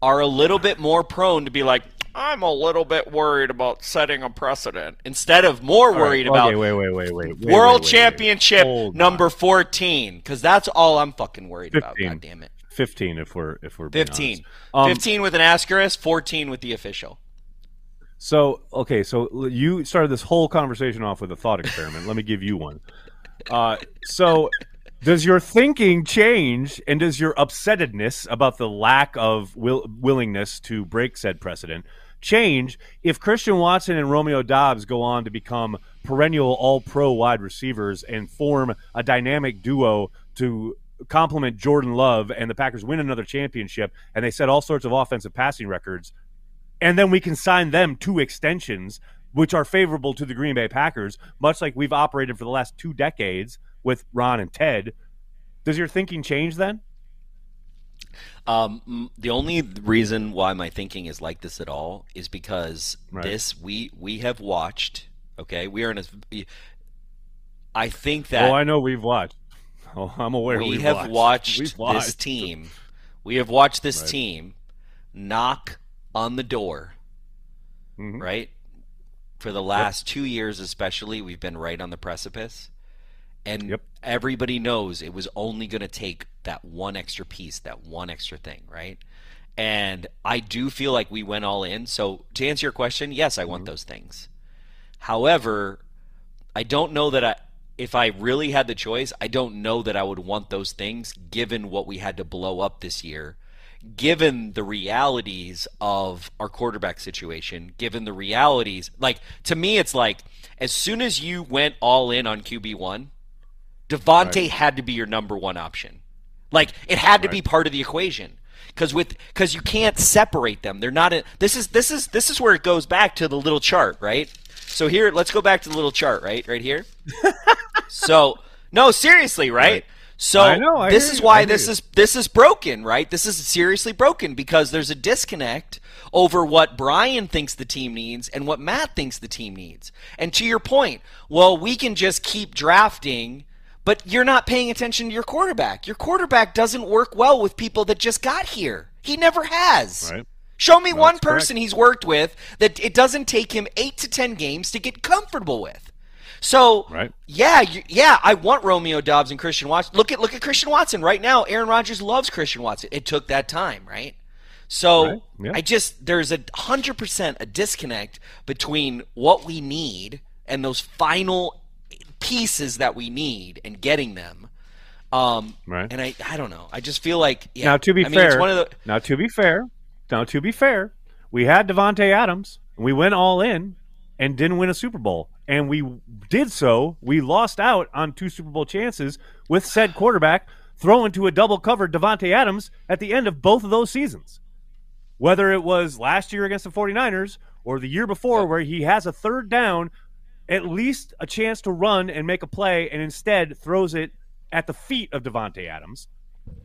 are a little bit more prone to be like, I'm a little bit worried about setting a precedent instead of more worried right, about okay, wait, wait, wait, wait, wait, World wait, wait, Championship number 14 because that's all I'm fucking worried about. 15. God damn it. Fifteen if we're if we're being 15. honest. Um, 15 with an asterisk, 14 with the official. So okay, so you started this whole conversation off with a thought experiment. Let me give you one. Uh, so does your thinking change, and does your upsettedness about the lack of will- willingness to break said precedent change if Christian Watson and Romeo Doubs go on to become perennial All-Pro wide receivers and form a dynamic duo to complement Jordan Love, and the Packers win another championship, and they set all sorts of offensive passing records? and then we can sign them two extensions, which are favorable to the Green Bay Packers, much like we've operated for the last two decades with Ron and Ted. Does your thinking change then? Um, the only reason why my thinking is like this at all is because Right. this we we have watched. Okay, we are in a. I think that oh, I know we've watched. Oh, I'm aware we have watched. watched, We've this team. We have watched this Right. team knock on the door, Mhm. right? For the last two years, especially, we've been right on the precipice. And Yep. everybody knows it was only going to take that one extra piece, that one extra thing, right? And I do feel like we went all in. So to answer your question, yes, I Mm-hmm. want those things. However, I don't know that I if I really had the choice, I don't know that I would want those things given what we had to blow up this year, given the realities of our quarterback situation, given the realities. Like to me it's like as soon as you went all in on QB1, Davante had to be your number one option. Like it had to be part of the equation. Cuz with cuz you can't separate them. They're not a, this is this is this is where it goes back to the little chart, right? So here, let's go back to the little chart, right? Right here. so, no, seriously, right? Right. So I know, I this is you, why this you. is this is broken, right? This is seriously broken because there's a disconnect over what Brian thinks the team needs and what Matt thinks the team needs. And to your point, well, we can just keep drafting, but you're not paying attention to your quarterback. Your quarterback doesn't work well with people that just got here. He never has. Right. Show me one that's correct. person he's worked with that it doesn't take him 8 to 10 games to get comfortable with. So, Right. yeah, you, yeah, I want Romeo Doubs and Christian Watson. Look at look at Christian Watson right now. Aaron Rodgers loves Christian Watson. It took that time, right? So Right, yeah. I just there's a hundred percent a disconnect between what we need and those final pieces that we need and getting them. Um, Right. And I I don't know. I just feel like yeah. Now, to be I mean, fair, the now to be fair, now to be fair, we had Davante Adams. We went all in and didn't win a Super Bowl, and we did so. We lost out on two Super Bowl chances with said quarterback throwing to a double covered Davante Adams at the end of both of those seasons. Whether it was last year against the 49ers or the year before, where he has a third down, at least a chance to run and make a play, and instead throws it at the feet of Davante Adams.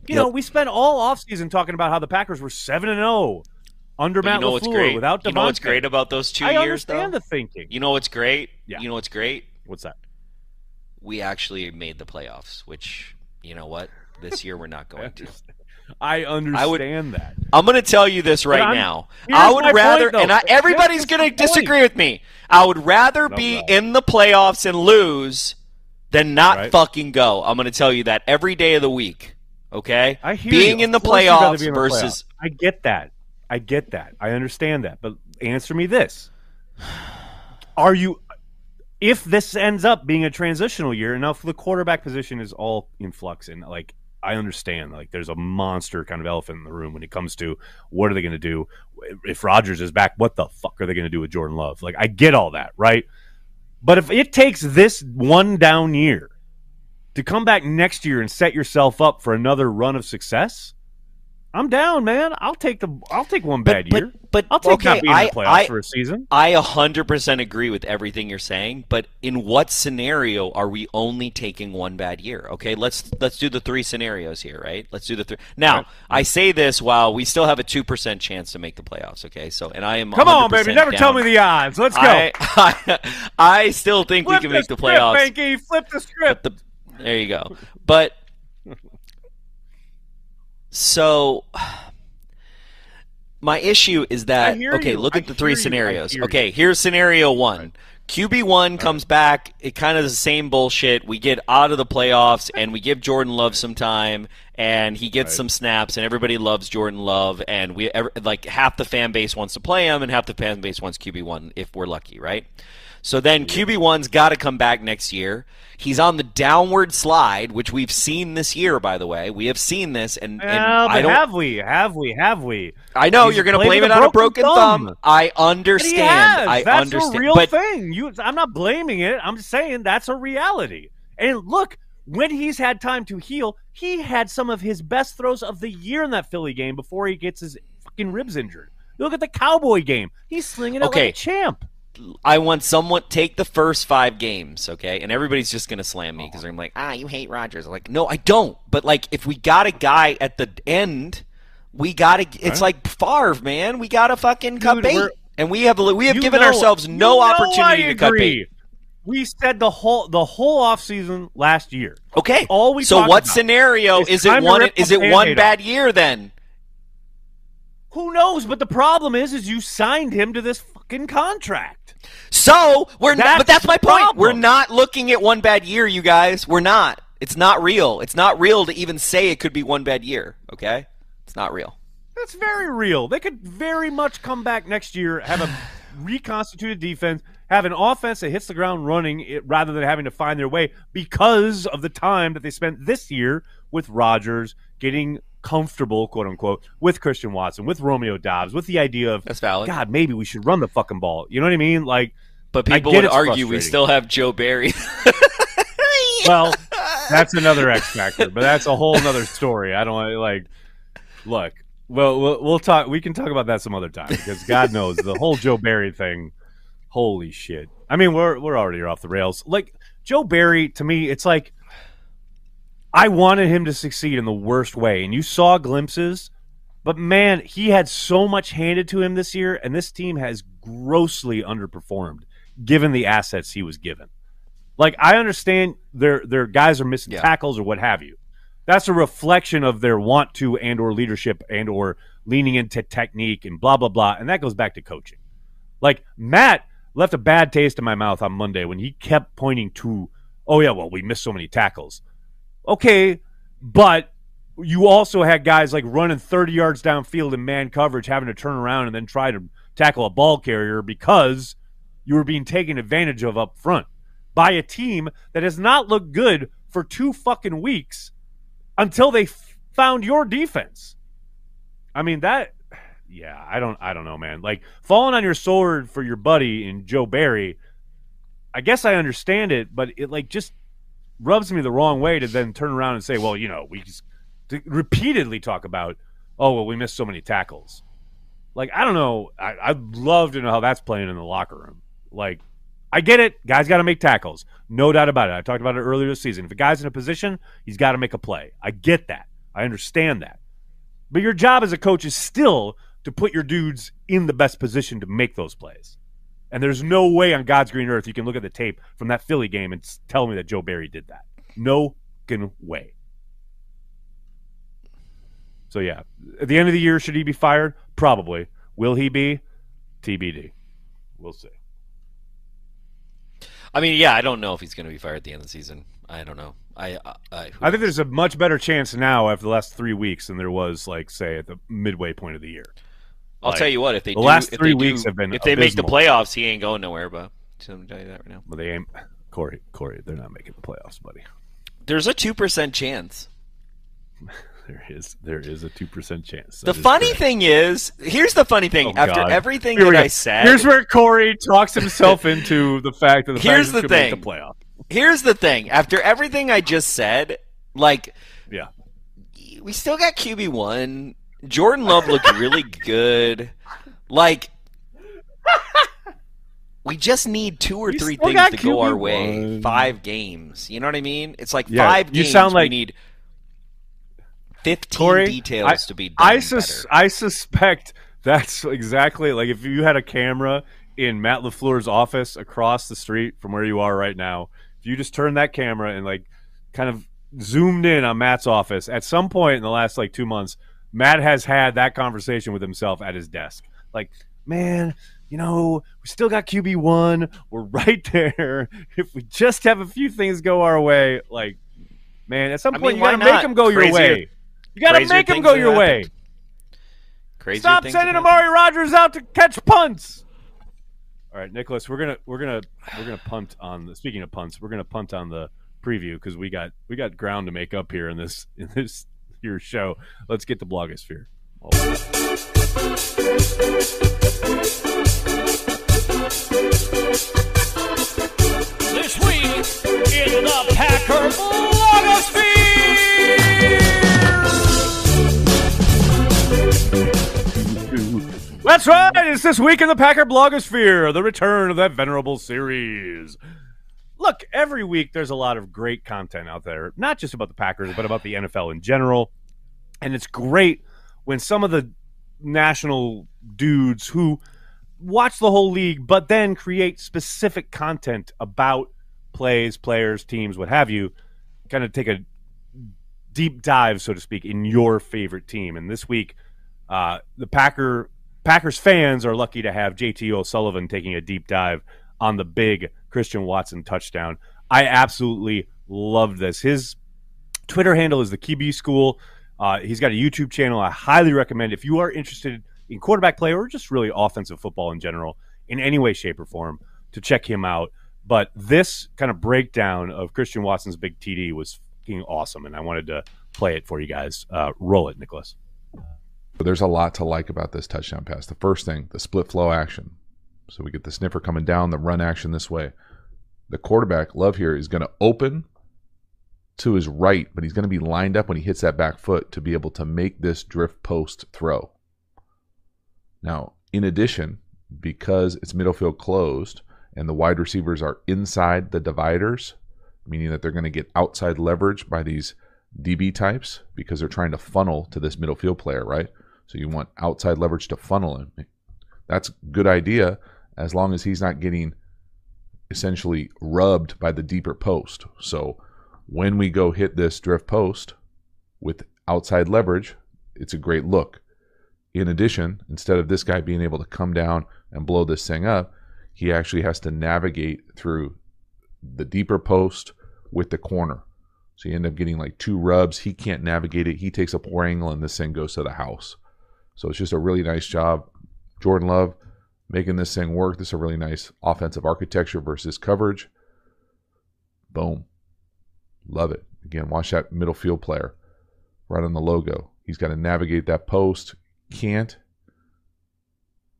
You know, we spent all offseason talking about how the Packers were seven and zero under But Matt you know what's LaFleur great? without Davante. You know what's great about those two I years, though. understand the thinking. You know what's great? Yeah. You know what's great? What's that? We actually made the playoffs, which you know what? This year we're not going to. I understand I would, that. I'm going to tell you this right now. I would rather, and I, everybody's going to disagree with me. I would rather be no. in the playoffs and lose than not Right. fucking go. I'm going to tell you that every day of the week. Okay, I hear being in the Of course playoffs in versus. I get that. I get that. I understand that. But answer me this: Are you? If this ends up being a transitional year, and if the quarterback position is all in flux, and like I understand, like there's a monster kind of elephant in the room when it comes to what are they going to do if Rodgers is back? What the fuck are they going to do with Jordan Love? Like I get all that, right? But if it takes this one down year to come back next year and set yourself up for another run of success, I'm down, man. I'll take the I'll take one bad but- year. but, I'll take okay, not being I- in the playoffs I- for a season. I 100% agree with everything you're saying, but in what scenario are we only taking one bad year? Okay, let's let's do the three scenarios here, right? Let's do the three. Now, Right. I say this while we still have a 2% chance to make the playoffs, okay? So, and I am Come on, 100% baby. Never tell me the odds. Let's go. I, I, I still think Flip we can make the playoffs. Behnke. Flip the script. The, there you go. But so my issue is that okay, you. look I at the three you. Scenarios. Okay, here's scenario 1. QB one comes back. It kind of the same bullshit. We get out of the playoffs and we give Jordan Love some time, and he gets Right. some snaps, and everybody loves Jordan Love, and we like half the fan base wants to play him, and half the fan base wants QB one if we're lucky, right? So then QB one's got to come back next year. He's on the downward slide, which we've seen this year, by the way. We have seen this, and, and I don't. have we? Have we? Have we? I know He's you're going to blame it on a broken thumb. thumb. I understand. I that's understand. a real but thing. You, I'm not blaming it. I'm just saying that's a reality. And look, when he's had time to heal, he had some of his best throws of the year in that Philly game before he gets his fucking ribs injured. Look at the Cowboy game. He's slinging it Okay. like a champ. I want someone take the first five games, okay? And everybody's just gonna slam me because I'm like, ah, you hate Rodgers. I'm like, no, I don't. But like, if we got a guy at the end, we gotta. It's like Favre, man. We gotta fucking cut Dude, bait, and we have we have given know- ourselves no opportunity to cut agree. bait. We said the whole the whole offseason last year. Okay. All we so what about scenario is is it one? Is it one Band-Aid bad year then? Who knows? But the problem is, is you signed him to this fucking contract. So we're not. But that's my point. problem. We're not looking at one bad year, you guys. We're not. It's not real. It's not real to even say it could be one bad year. Okay, it's not real. That's very real. They could very much come back next year, have a reconstituted defense, have an offense that hits the ground running it, rather than having to find their way because of the time that they spent this year with Rodgers getting comfortable, quote unquote, with Christian Watson, with Romeo Doubs, with the idea of That's valid. God, maybe we should run the fucking ball. You know what I mean? Like, But people would argue we still have Joe Barry. well, that's another X factor, but that's a whole other story. I don't like. Look, well, we'll we'll talk. We can talk about that some other time because God knows the whole Joe Barry thing. Holy shit! I mean, we're we're already off the rails. Like Joe Barry, to me, it's like I wanted him to succeed in the worst way, and you saw glimpses. But man, he had so much handed to him this year, and this team has grossly underperformed given the assets he was given. Like I understand their their guys are missing Yeah. tackles or what have you. That's a reflection of their want to and or leadership and or leaning into technique and blah blah blah. And that goes back to coaching. Like Matt left a bad taste in my mouth on Monday when he kept pointing to, oh yeah, well we missed so many tackles. Okay, but you also had guys like running 30 yards downfield in man coverage, having to turn around and then try to tackle a ball carrier because you were being taken advantage of up front by a team that has not looked good for two fucking weeks until they f- found your defense. I mean that yeah, I don't I don't know, man. Like falling on your sword for your buddy in Joe Barry, I guess I understand it, but it like just rubs me the wrong way to then turn around and say, well, you know, we just repeatedly talk about, oh, well, we missed so many tackles. Like, I don't know. I, I'd love to know how that's playing in the locker room. Like, I get it. Guys got to make tackles. No doubt about it. I talked about it earlier this season. If a guy's in a position, he's got to make a play. I get that. I understand that. But your job as a coach is still to put your dudes in the best position to make those plays. And there's no way on God's green earth you can look at the tape from that Philly game and tell me that Joe Barry did that. No fucking way. So yeah, at the end of the year, should he be fired? Probably. Will he be? TBD. We'll see. I mean, yeah, I don't know if he's going to be fired at the end of the season. I don't know. I, uh, I, I, I think there's a much better chance now after the last three weeks than there was, like, say, at the midway point of the year. I'll like, tell you what. If they the do, last if three they do- weeks have been if they make the playoffs, he ain't going nowhere. But I'm tell you that right now. But they ain't. Corey, Corey, they're not making the playoffs, buddy. There's a two percent chance. There is there is a two percent chance. The funny correct. thing is, here's the funny thing. Oh, After God. everything Here that. I said, here's where Corey talks himself into the fact that the Here's Packers the could make the playoff. here's the thing. After everything I just said, like Yeah, we still got QB one. Jordan Love looked really good. Like we just need two or We three things to go our QB1. way. Five games. You know what I mean? It's like Yeah, five you games. sound like- we need fifteen Corey, details I, to be done I sus- I suspect that's exactly like if you had a camera in Matt Lafleur's office across the street from where you are right now. If you just turned that camera and like kind of zoomed in on Matt's office, at some point in the last like two months, Matt has had that conversation with himself at his desk. Like, man, you know, we still got QB one. We're right there. If we just have a few things go our way, like, man, at some I point mean, you gotta make them go your way. You gotta make them go your way. Crazier Stop sending Amari Rodgers out to catch punts. All right, Nicholas, we're gonna we're gonna we're gonna punt on the. Speaking of punts, we're gonna punt on the preview because we got we got ground to make up here in this in this here show. Let's get the blogosphere. This week in the Packer blogosphere. That's right. It's this week in the Packer blogosphere, the return of that venerable series. Look, every week there's a lot of great content out there, not just about the Packers, but about the NFL in general. And it's great when some of the national dudes who watch the whole league, but then create specific content about plays, players, teams, what have you, kind of take a deep dive, so to speak, in your favorite team. And this week, uh, the Packer Packers fans are lucky to have JT O'Sullivan taking a deep dive on the big Christian Watson touchdown. I absolutely loved this. His Twitter handle is the QB School. Uh, he's got a YouTube channel. I highly recommend if you are interested in quarterback play or just really offensive football in general, in any way, shape, or form, to check him out. But this kind of breakdown of Christian Watson's big TD was fucking awesome, and I wanted to play it for you guys. Uh, roll it, Nicholas. There's a lot to like about this touchdown pass. The first thing, the split flow action. So we get the sniffer coming down, the run action this way. The quarterback, Love here, is going to open to his right, but he's going to be lined up when he hits that back foot to be able to make this drift post throw. Now, in addition, because it's middle field closed and the wide receivers are inside the dividers, meaning that they're going to get outside leverage by these DB types because they're trying to funnel to this middle field player, right? So you want outside leverage to funnel him. That's a good idea as long as he's not getting essentially rubbed by the deeper post. So when we go hit this drift post with outside leverage, it's a great look. In addition, instead of this guy being able to come down and blow this thing up, he actually has to navigate through the deeper post with the corner. So you end up getting like two rubs. He can't navigate it. He takes a poor angle and this thing goes to the house. So it's just a really nice job. Jordan Love making this thing work. This is a really nice offensive architecture versus coverage. Boom. Love it. Again, watch that middle field player right on the logo. He's got to navigate that post. Can't.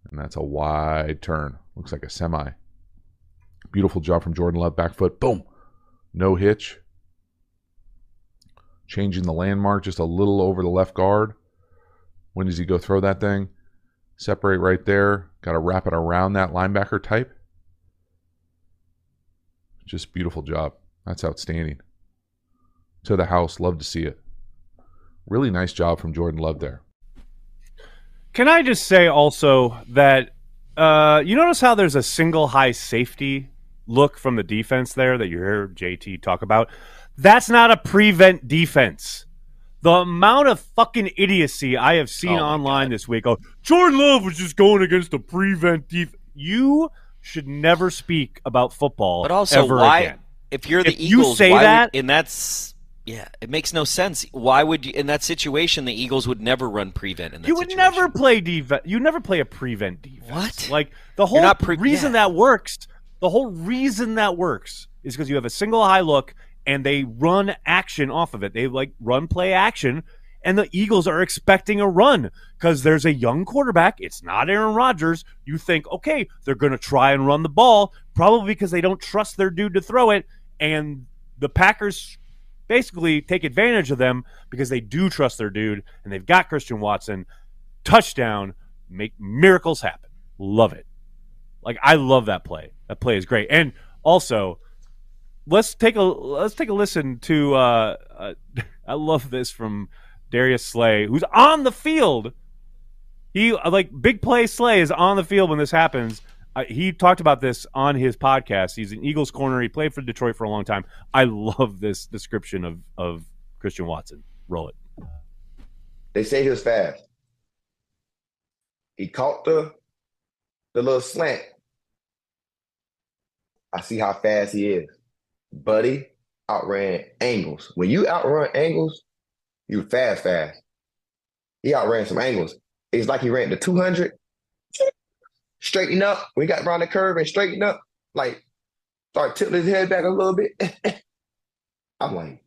And that's a wide turn. Looks like a semi. Beautiful job from Jordan Love. Back foot. Boom. No hitch. Changing the landmark just a little over the left guard. When does he go throw that thing? Separate right there. Got to wrap it around that linebacker type. Just beautiful job. That's outstanding. To the house. Love to see it. Really nice job from Jordan Love there. Can I just say also that uh, you notice how there's a single high safety look from the defense there that you hear JT talk about? That's not a prevent defense. The amount of fucking idiocy I have seen Oh online God. this week. Oh, Jordan Love was just going against the prevent defense. You should never speak about football. But also, why? again. If you're the If you say that- would, and that's yeah, it makes no sense. Why would you in that situation? The Eagles would never run prevent in that You would situation. never play defense. You never play a prevent defense. What? Like the whole pre- reason yeah. that works. The whole reason that works is because you have a single high look and they run action off of it. They like run play action, and the Eagles are expecting a run because there's a young quarterback. It's not Aaron Rodgers. You think, okay, they're going to try and run the ball, probably because they don't trust their dude to throw it, and the Packers basically take advantage of them because they do trust their dude and they've got Christian Watson. Touchdown, make miracles happen. Love it. Like I love that play. That play is great. And also, let's take a let's take a listen to. Uh, uh, I love this from Darius Slay, who's on the field. He like big play Slay is on the field when this happens. Uh, he talked about this on his podcast. He's an Eagles corner. He played for Detroit for a long time. I love this description of of Christian Watson. Roll it. They say he was fast. He caught the the little slant. I see how fast he is. Buddy outran angles. When you outrun angles, you fast, fast. He outran some angles. It's like he ran the 200, straighten up. We got around the curve and straighten up, like start tilting his head back a little bit. I'm like,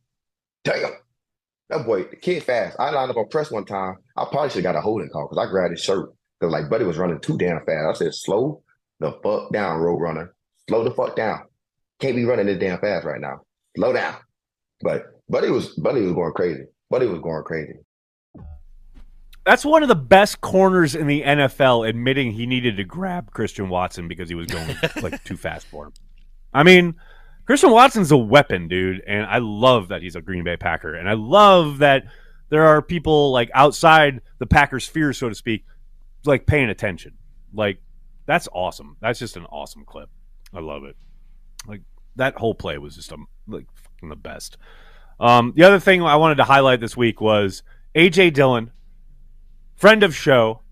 damn. That boy, the kid fast. I lined up on press one time. I probably should have got a holding call because I grabbed his shirt. Because like Buddy was running too damn fast. I said, slow the fuck down, road runner. Slow the fuck down. Can't be running this damn fast right now. Slow down. But Buddy was Buddy was going crazy. Buddy was going crazy. That's one of the best corners in the NFL admitting he needed to grab Christian Watson because he was going like too fast for him. I mean, Christian Watson's a weapon, dude, and I love that he's a Green Bay Packer, and I love that there are people like outside the Packers sphere, so to speak, like paying attention. Like that's awesome. That's just an awesome clip. I love it. Like that whole play was just a, like fucking the best. Um, the other thing I wanted to highlight this week was AJ Dillon, friend of show,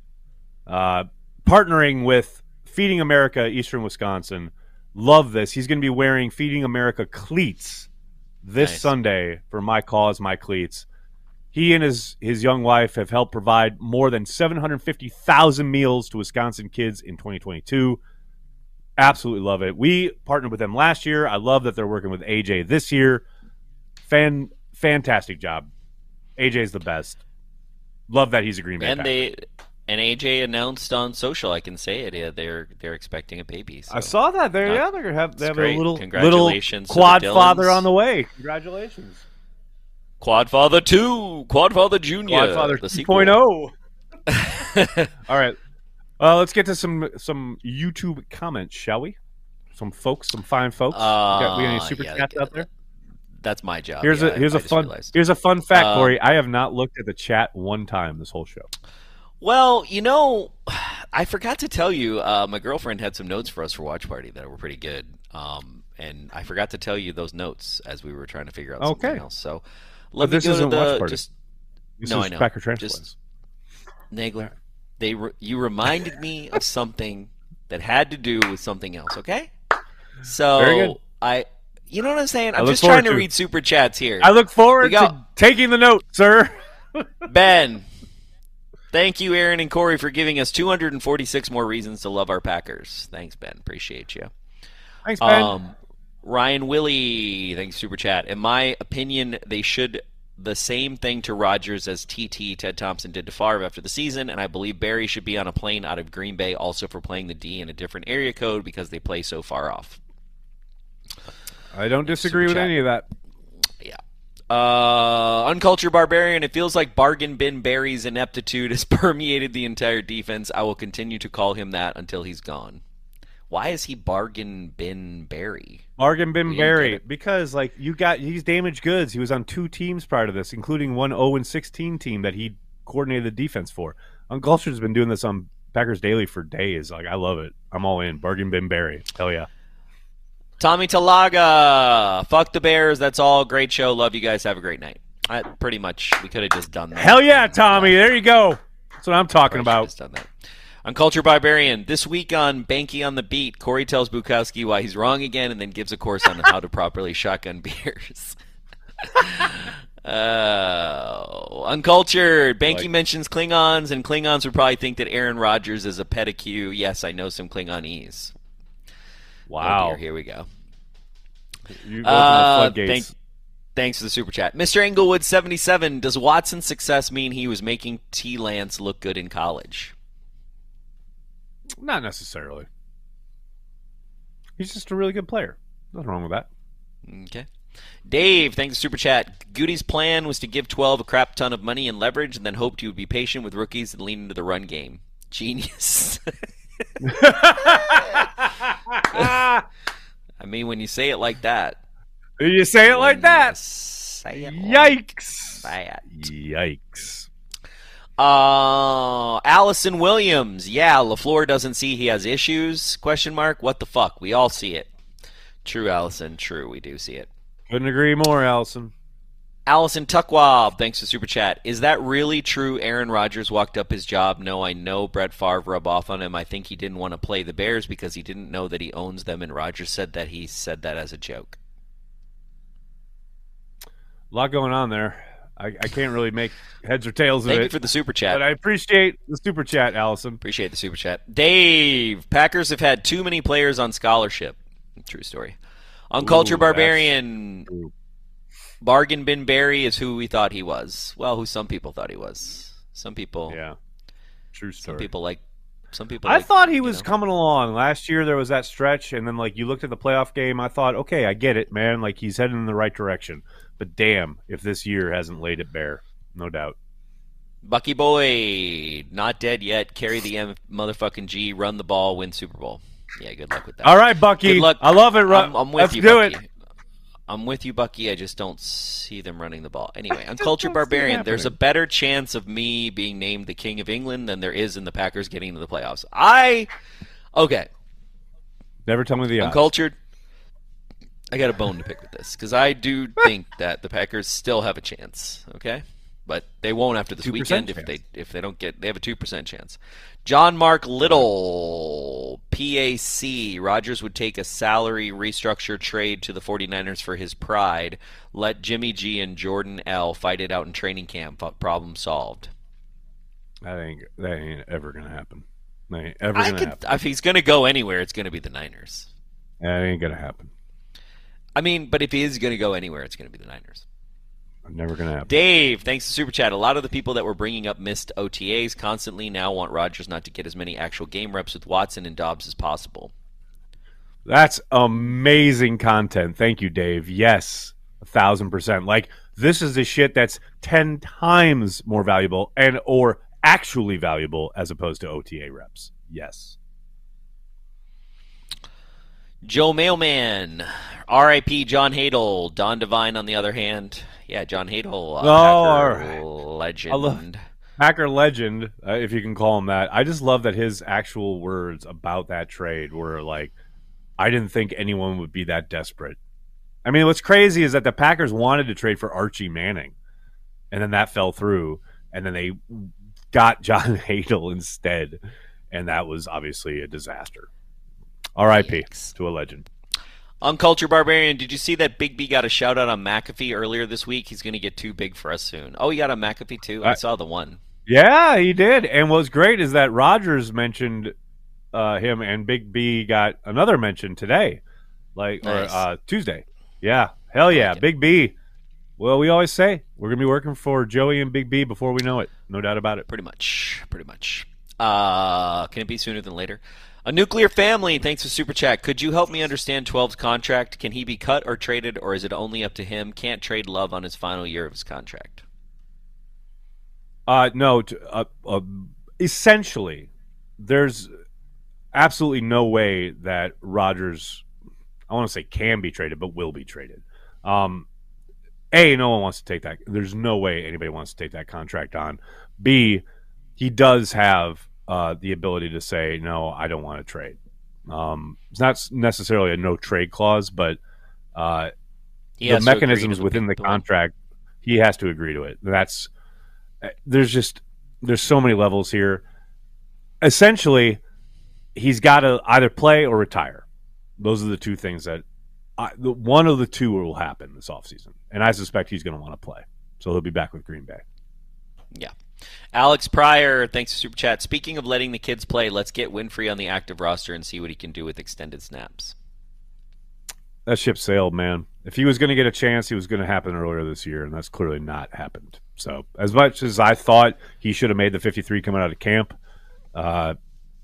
uh, partnering with Feeding America Eastern Wisconsin. Love this. He's going to be wearing Feeding America cleats this Nice. Sunday for My Cause, My Cleats. He and his his young wife have helped provide more than 750,000 meals to Wisconsin kids in 2022. Absolutely love it. We partnered with them last year. I love that they're working with AJ this year. Fan fantastic job. AJ's the best. Love that he's a Green Bay And they and AJ announced on social, I can say it. Yeah, they're they're expecting a baby. So. I saw that there. Yeah. They're gonna have they have great. a little little Congratulations the quad father on the way. Congratulations, Quadfather two, Quadfather Junior, Quad father the sequel. 2.0. All right, uh, let's get to some some YouTube comments, shall we? Some folks, some fine folks. we got, we got any Uh, super yeah, chats out there? that's my job. Here's Yeah, a here's a a fun here's a fun fact, Um, Corey. I have not looked at the chat one time this whole show. Well, you know, I forgot to tell you. Uh, my girlfriend had some notes for us for watch party that were pretty good. Um, and I forgot to tell you those notes as we were trying to figure out something Okay. else. So But let me this go to isn't watch the party. just This No, is I know. Packer Just- transplants. Nagler. They re- you reminded me of something that had to do with something else. Okay, so I, you know what I'm saying? I'm just trying to to- read super chats here. I look forward to taking the note, sir. Ben, thank you, Aaron and Corey, for giving us 246 more reasons to love our Packers. Thanks, Ben. Appreciate you. Thanks, Ben. Um, Ryan Willie, thanks super chat. In my opinion, they should the same thing to Rodgers as TT Ted Thompson did to Favre after the season, and I believe Barry should be on a plane out of Green Bay also for playing the D in a different area code because they play so far off. I don't disagree with chat. any of that. Yeah. Uh, uncultured barbarian. It feels like bargain bin Barry's ineptitude has permeated the entire defense. I will continue to call him that until he's gone. Why is he bargain bin Barry? Bargain bin We didn't get Barry because like you got he's damaged goods. He was on two teams prior to this, including one 0 and 16 team that he coordinated the defense for. Uncultured's been doing this on Packers Daily for days. Like I love it. I'm all in. Bargain bin Barry. Hell yeah. Tommy Talaga. Fuck the Bears. That's all. Great show. Love you guys. Have a great night. I, pretty much, we could have just done that. Hell yeah, Tommy. There you go. That's what I'm talking about. Should've just done that. Uncultured Barbarian. This week on Behnke on the Beat, Corey tells Bukowski why he's wrong again and then gives a course on how to properly shotgun beers. Uh, uncultured. Behnke Like- mentions Klingons, and Klingons would probably think that Aaron Rodgers is a pedicure. Yes, I know some Klingonese. Oh, Wow. dear, here we go. You Uh, thank- thanks for the super chat. Mr. Englewood 77, does Watson's success mean he was making T Lance look good in college? Not necessarily. He's just a really good player. Nothing wrong with that. Okay. Dave, thanks for super chat. Gutey's plan was to give 12 a crap ton of money and leverage and then hoped he would be patient with rookies and lean into the run game. Genius. I mean, when you say it like that. you say it like that. Say it Yikes. like that. Yikes. Uh, Allison Williams. Yeah, LaFleur doesn't see he has issues. Question mark. What the fuck? We all see it. True, Allison. True, we do see it. Couldn't agree more, Allison. Allison Tuckwab, thanks for super chat. Is that really true? Aaron Rodgers walked up his job. No, I know Brett Favre rub off on him. I think he didn't want to play the Bears because he didn't know that he owns them, and Rodgers said that he said that as a joke. A lot going on there. I, I can't really make heads or tails of Thank it. you for the super chat. but I appreciate the super chat, Allison. Appreciate the super chat. Dave, Packers have had too many players on scholarship. True story. Uncultured Ooh, Barbarian. Bargain Bin Barry is who we thought he was. Well, who some people thought he was. Some people, Yeah. True story. some people like, some people. I like, thought he was know. coming along. Last year there was that stretch, and then like you looked at the playoff game. I thought, okay, I get it, man. Like he's heading in the right direction. But damn, if this year hasn't laid it bare, no doubt. Bucky Boy, not dead yet. Carry the M- motherfucking G. Run the ball. Win Super Bowl. Yeah, good luck with that. All right, Bucky. Good luck. I love it. Ru- I'm, I'm with Let's you, do Bucky. it. I'm with you, Bucky. I just don't see them running the ball. Anyway, just Uncultured don't see it Barbarian, there's a better chance of me being named the King of England than there is in the Packers getting into the playoffs. I okay, Never tell me the odds. Uncultured. I got a bone to pick with this because I do think that the Packers still have a chance. Okay, but they won't after this 2% weekend if they if they don't get they have a two percent chance. John Mark Little, PAC. Rodgers would take a salary restructure trade to the 49ers for his pride. Let Jimmy G and Jordan L fight it out in training camp. Problem solved. That ain't that ain't ever gonna happen. That ain't ever gonna could, happen. if he's going to go anywhere, it's going to be the Niners. That ain't gonna happen. I mean, but if he is going to go anywhere, it's going to be the Niners. I'm Never gonna happen. Dave, thanks to Super Chat. A lot of the people that were bringing up missed OTAs constantly now want Rodgers not to get as many actual game reps with Watson and Doubs as possible. That's amazing content. Thank you, Dave. Yes, a thousand percent. Like this is the shit that's ten times more valuable and or actually valuable as opposed to OTA reps. Yes. Joe Mailman, R.I.P. John Hadl. Don Devine, on the other hand, yeah, John Hadl, uh, Oh, Packer right. legend. I love- Packer legend, uh, if you can call him that. I just love that his actual words about that trade were like, I didn't think anyone would be that desperate. I mean, what's crazy is that the Packers wanted to trade for Archie Manning, and then that fell through, and then they got John Hadl instead, and that was obviously a disaster. R.I.P. Yikes. to a legend. Uncultured Barbarian, did you see that Big B got a shout out on McAfee earlier this week? He's going to get too big for us soon. Oh, he got a McAfee too? I I- saw the one. Yeah, he did. And what's great is that Rodgers mentioned uh, him, and Big B got another mention today, like Nice. or uh, Tuesday. Yeah, hell yeah, it. Big B. Well, we always say we're gonna be working for Joey and Big B before we know it. No doubt about it. Pretty much. Pretty much. Uh, can it be sooner than later? A nuclear family, thanks for Super Chat. Could you help me understand 12's contract? Can he be cut or traded, or is it only up to him? Can't trade Love on his final year of his contract. Uh, no, uh, uh, essentially, there's absolutely no way that Rodgers, I want to say can be traded, but will be traded. Um, A, no one wants to take that. There's no way anybody wants to take that contract on. B, he does have uh, the ability to say, no, I don't want to trade. Um, it's not necessarily a no trade clause, but uh, the has to agree to mechanisms within the the- contract, he has to agree to it. That's uh, there's just there's so many levels here. Essentially, he's got to either play or retire. Those are the two things that I, the, one of the two will happen this offseason. and I suspect he's going to want to play. So he'll be back with Green Bay. Yeah. Alex Pryor, thanks for super chat. Speaking of letting the kids play, let's get Winfrey on the active roster and see what he can do with extended snaps. That ship sailed, man. If he was going to get a chance, he was going to happen earlier this year, and that's clearly not happened. So, as much as I thought he should have made the 53 coming out of camp, uh,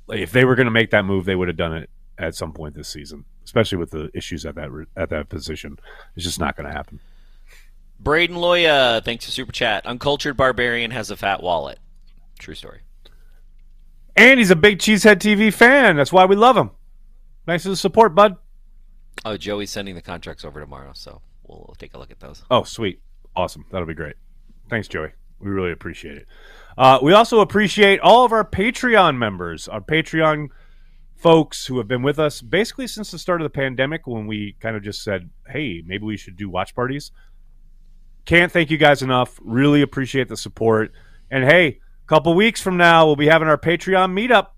if they were going to make that move, they would have done it at some point this season, especially with the issues at that at that position. It's just not going to happen. Braden Loya, thanks for super chat. Uncultured barbarian has a fat wallet. True story. And he's a big Cheesehead TV fan. That's why we love him. Thanks for the support, bud. Oh, Joey's sending the contracts over tomorrow, so we'll, we'll take a look at those. Oh, sweet. Awesome. That'll be great. Thanks, Joey. We really appreciate it. Uh, we also appreciate all of our Patreon members, our Patreon folks who have been with us basically since the start of the pandemic when we kind of just said, hey, maybe we should do watch parties. Can't thank you guys enough. Really appreciate the support. And hey, a couple weeks from now, we'll be having our Patreon meetup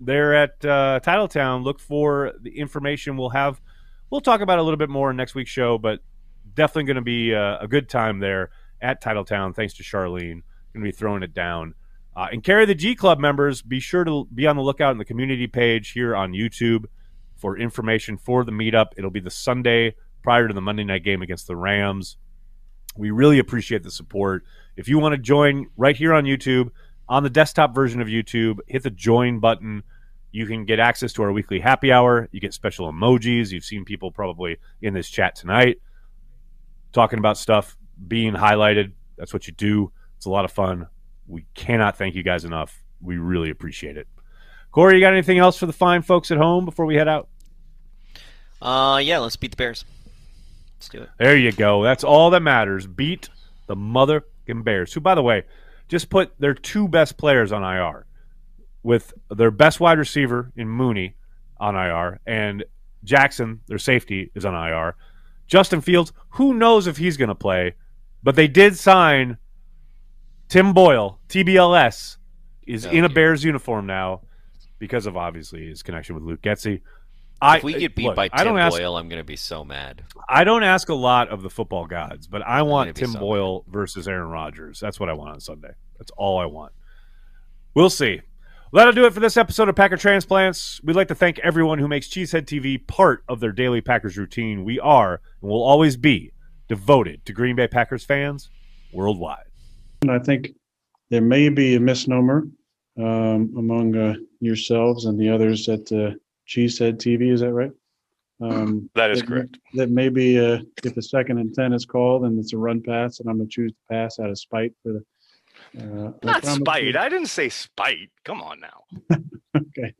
there at uh, Titletown. Look for the information we'll have. We'll talk about a little bit more in next week's show, but definitely going to be uh, a good time there at Titletown. Thanks to Charlene, going to be throwing it down. Uh, and carry the G Club members. Be sure to be on the lookout in the community page here on YouTube for information for the meetup. It'll be the Sunday prior to the Monday night game against the Rams. We really appreciate the support. If you want to join right here on YouTube, on the desktop version of YouTube, hit the join button. You can get access to our weekly happy hour. You get special emojis. You've seen people probably in this chat tonight talking about stuff being highlighted. That's what you do. It's a lot of fun. We cannot thank you guys enough. We really appreciate it. Corey, you got anything else for the fine folks at home before we head out? Uh, yeah, let's beat the Bears. Let's do it. There you go. That's all that matters. Beat the motherfucking Bears, who, by the way, just put their two best players on IR with their best wide receiver in Mooney on IR and Jackson, their safety, is on IR. Justin Fields, who knows if he's going to play, but they did sign Tim Boyle, TBLS, is Oh, in a. Bears uniform now because of obviously his connection with Luke Getsy. I, If we get beat look, by I Tim don't ask, Boyle, I'm going to be so mad. I don't ask a lot of the football gods, but I want Tim so Boyle versus Aaron Rodgers. That's what I want on Sunday. That's all I want. We'll see. Well, that'll do it for this episode of Packer Transplants. We'd like to thank everyone who makes Cheesehead TV part of their daily Packers routine. We are and will always be devoted to Green Bay Packers fans worldwide. And I think there may be a misnomer um, among uh, yourselves and the others that. uh, Cheesehead TV. Is that right? Um, That is that- correct. That maybe uh, if the second and ten is called and it's a run pass, and I'm going to choose to pass out of spite for the. Uh, Not spite. I didn't say spite. Come on now. Okay.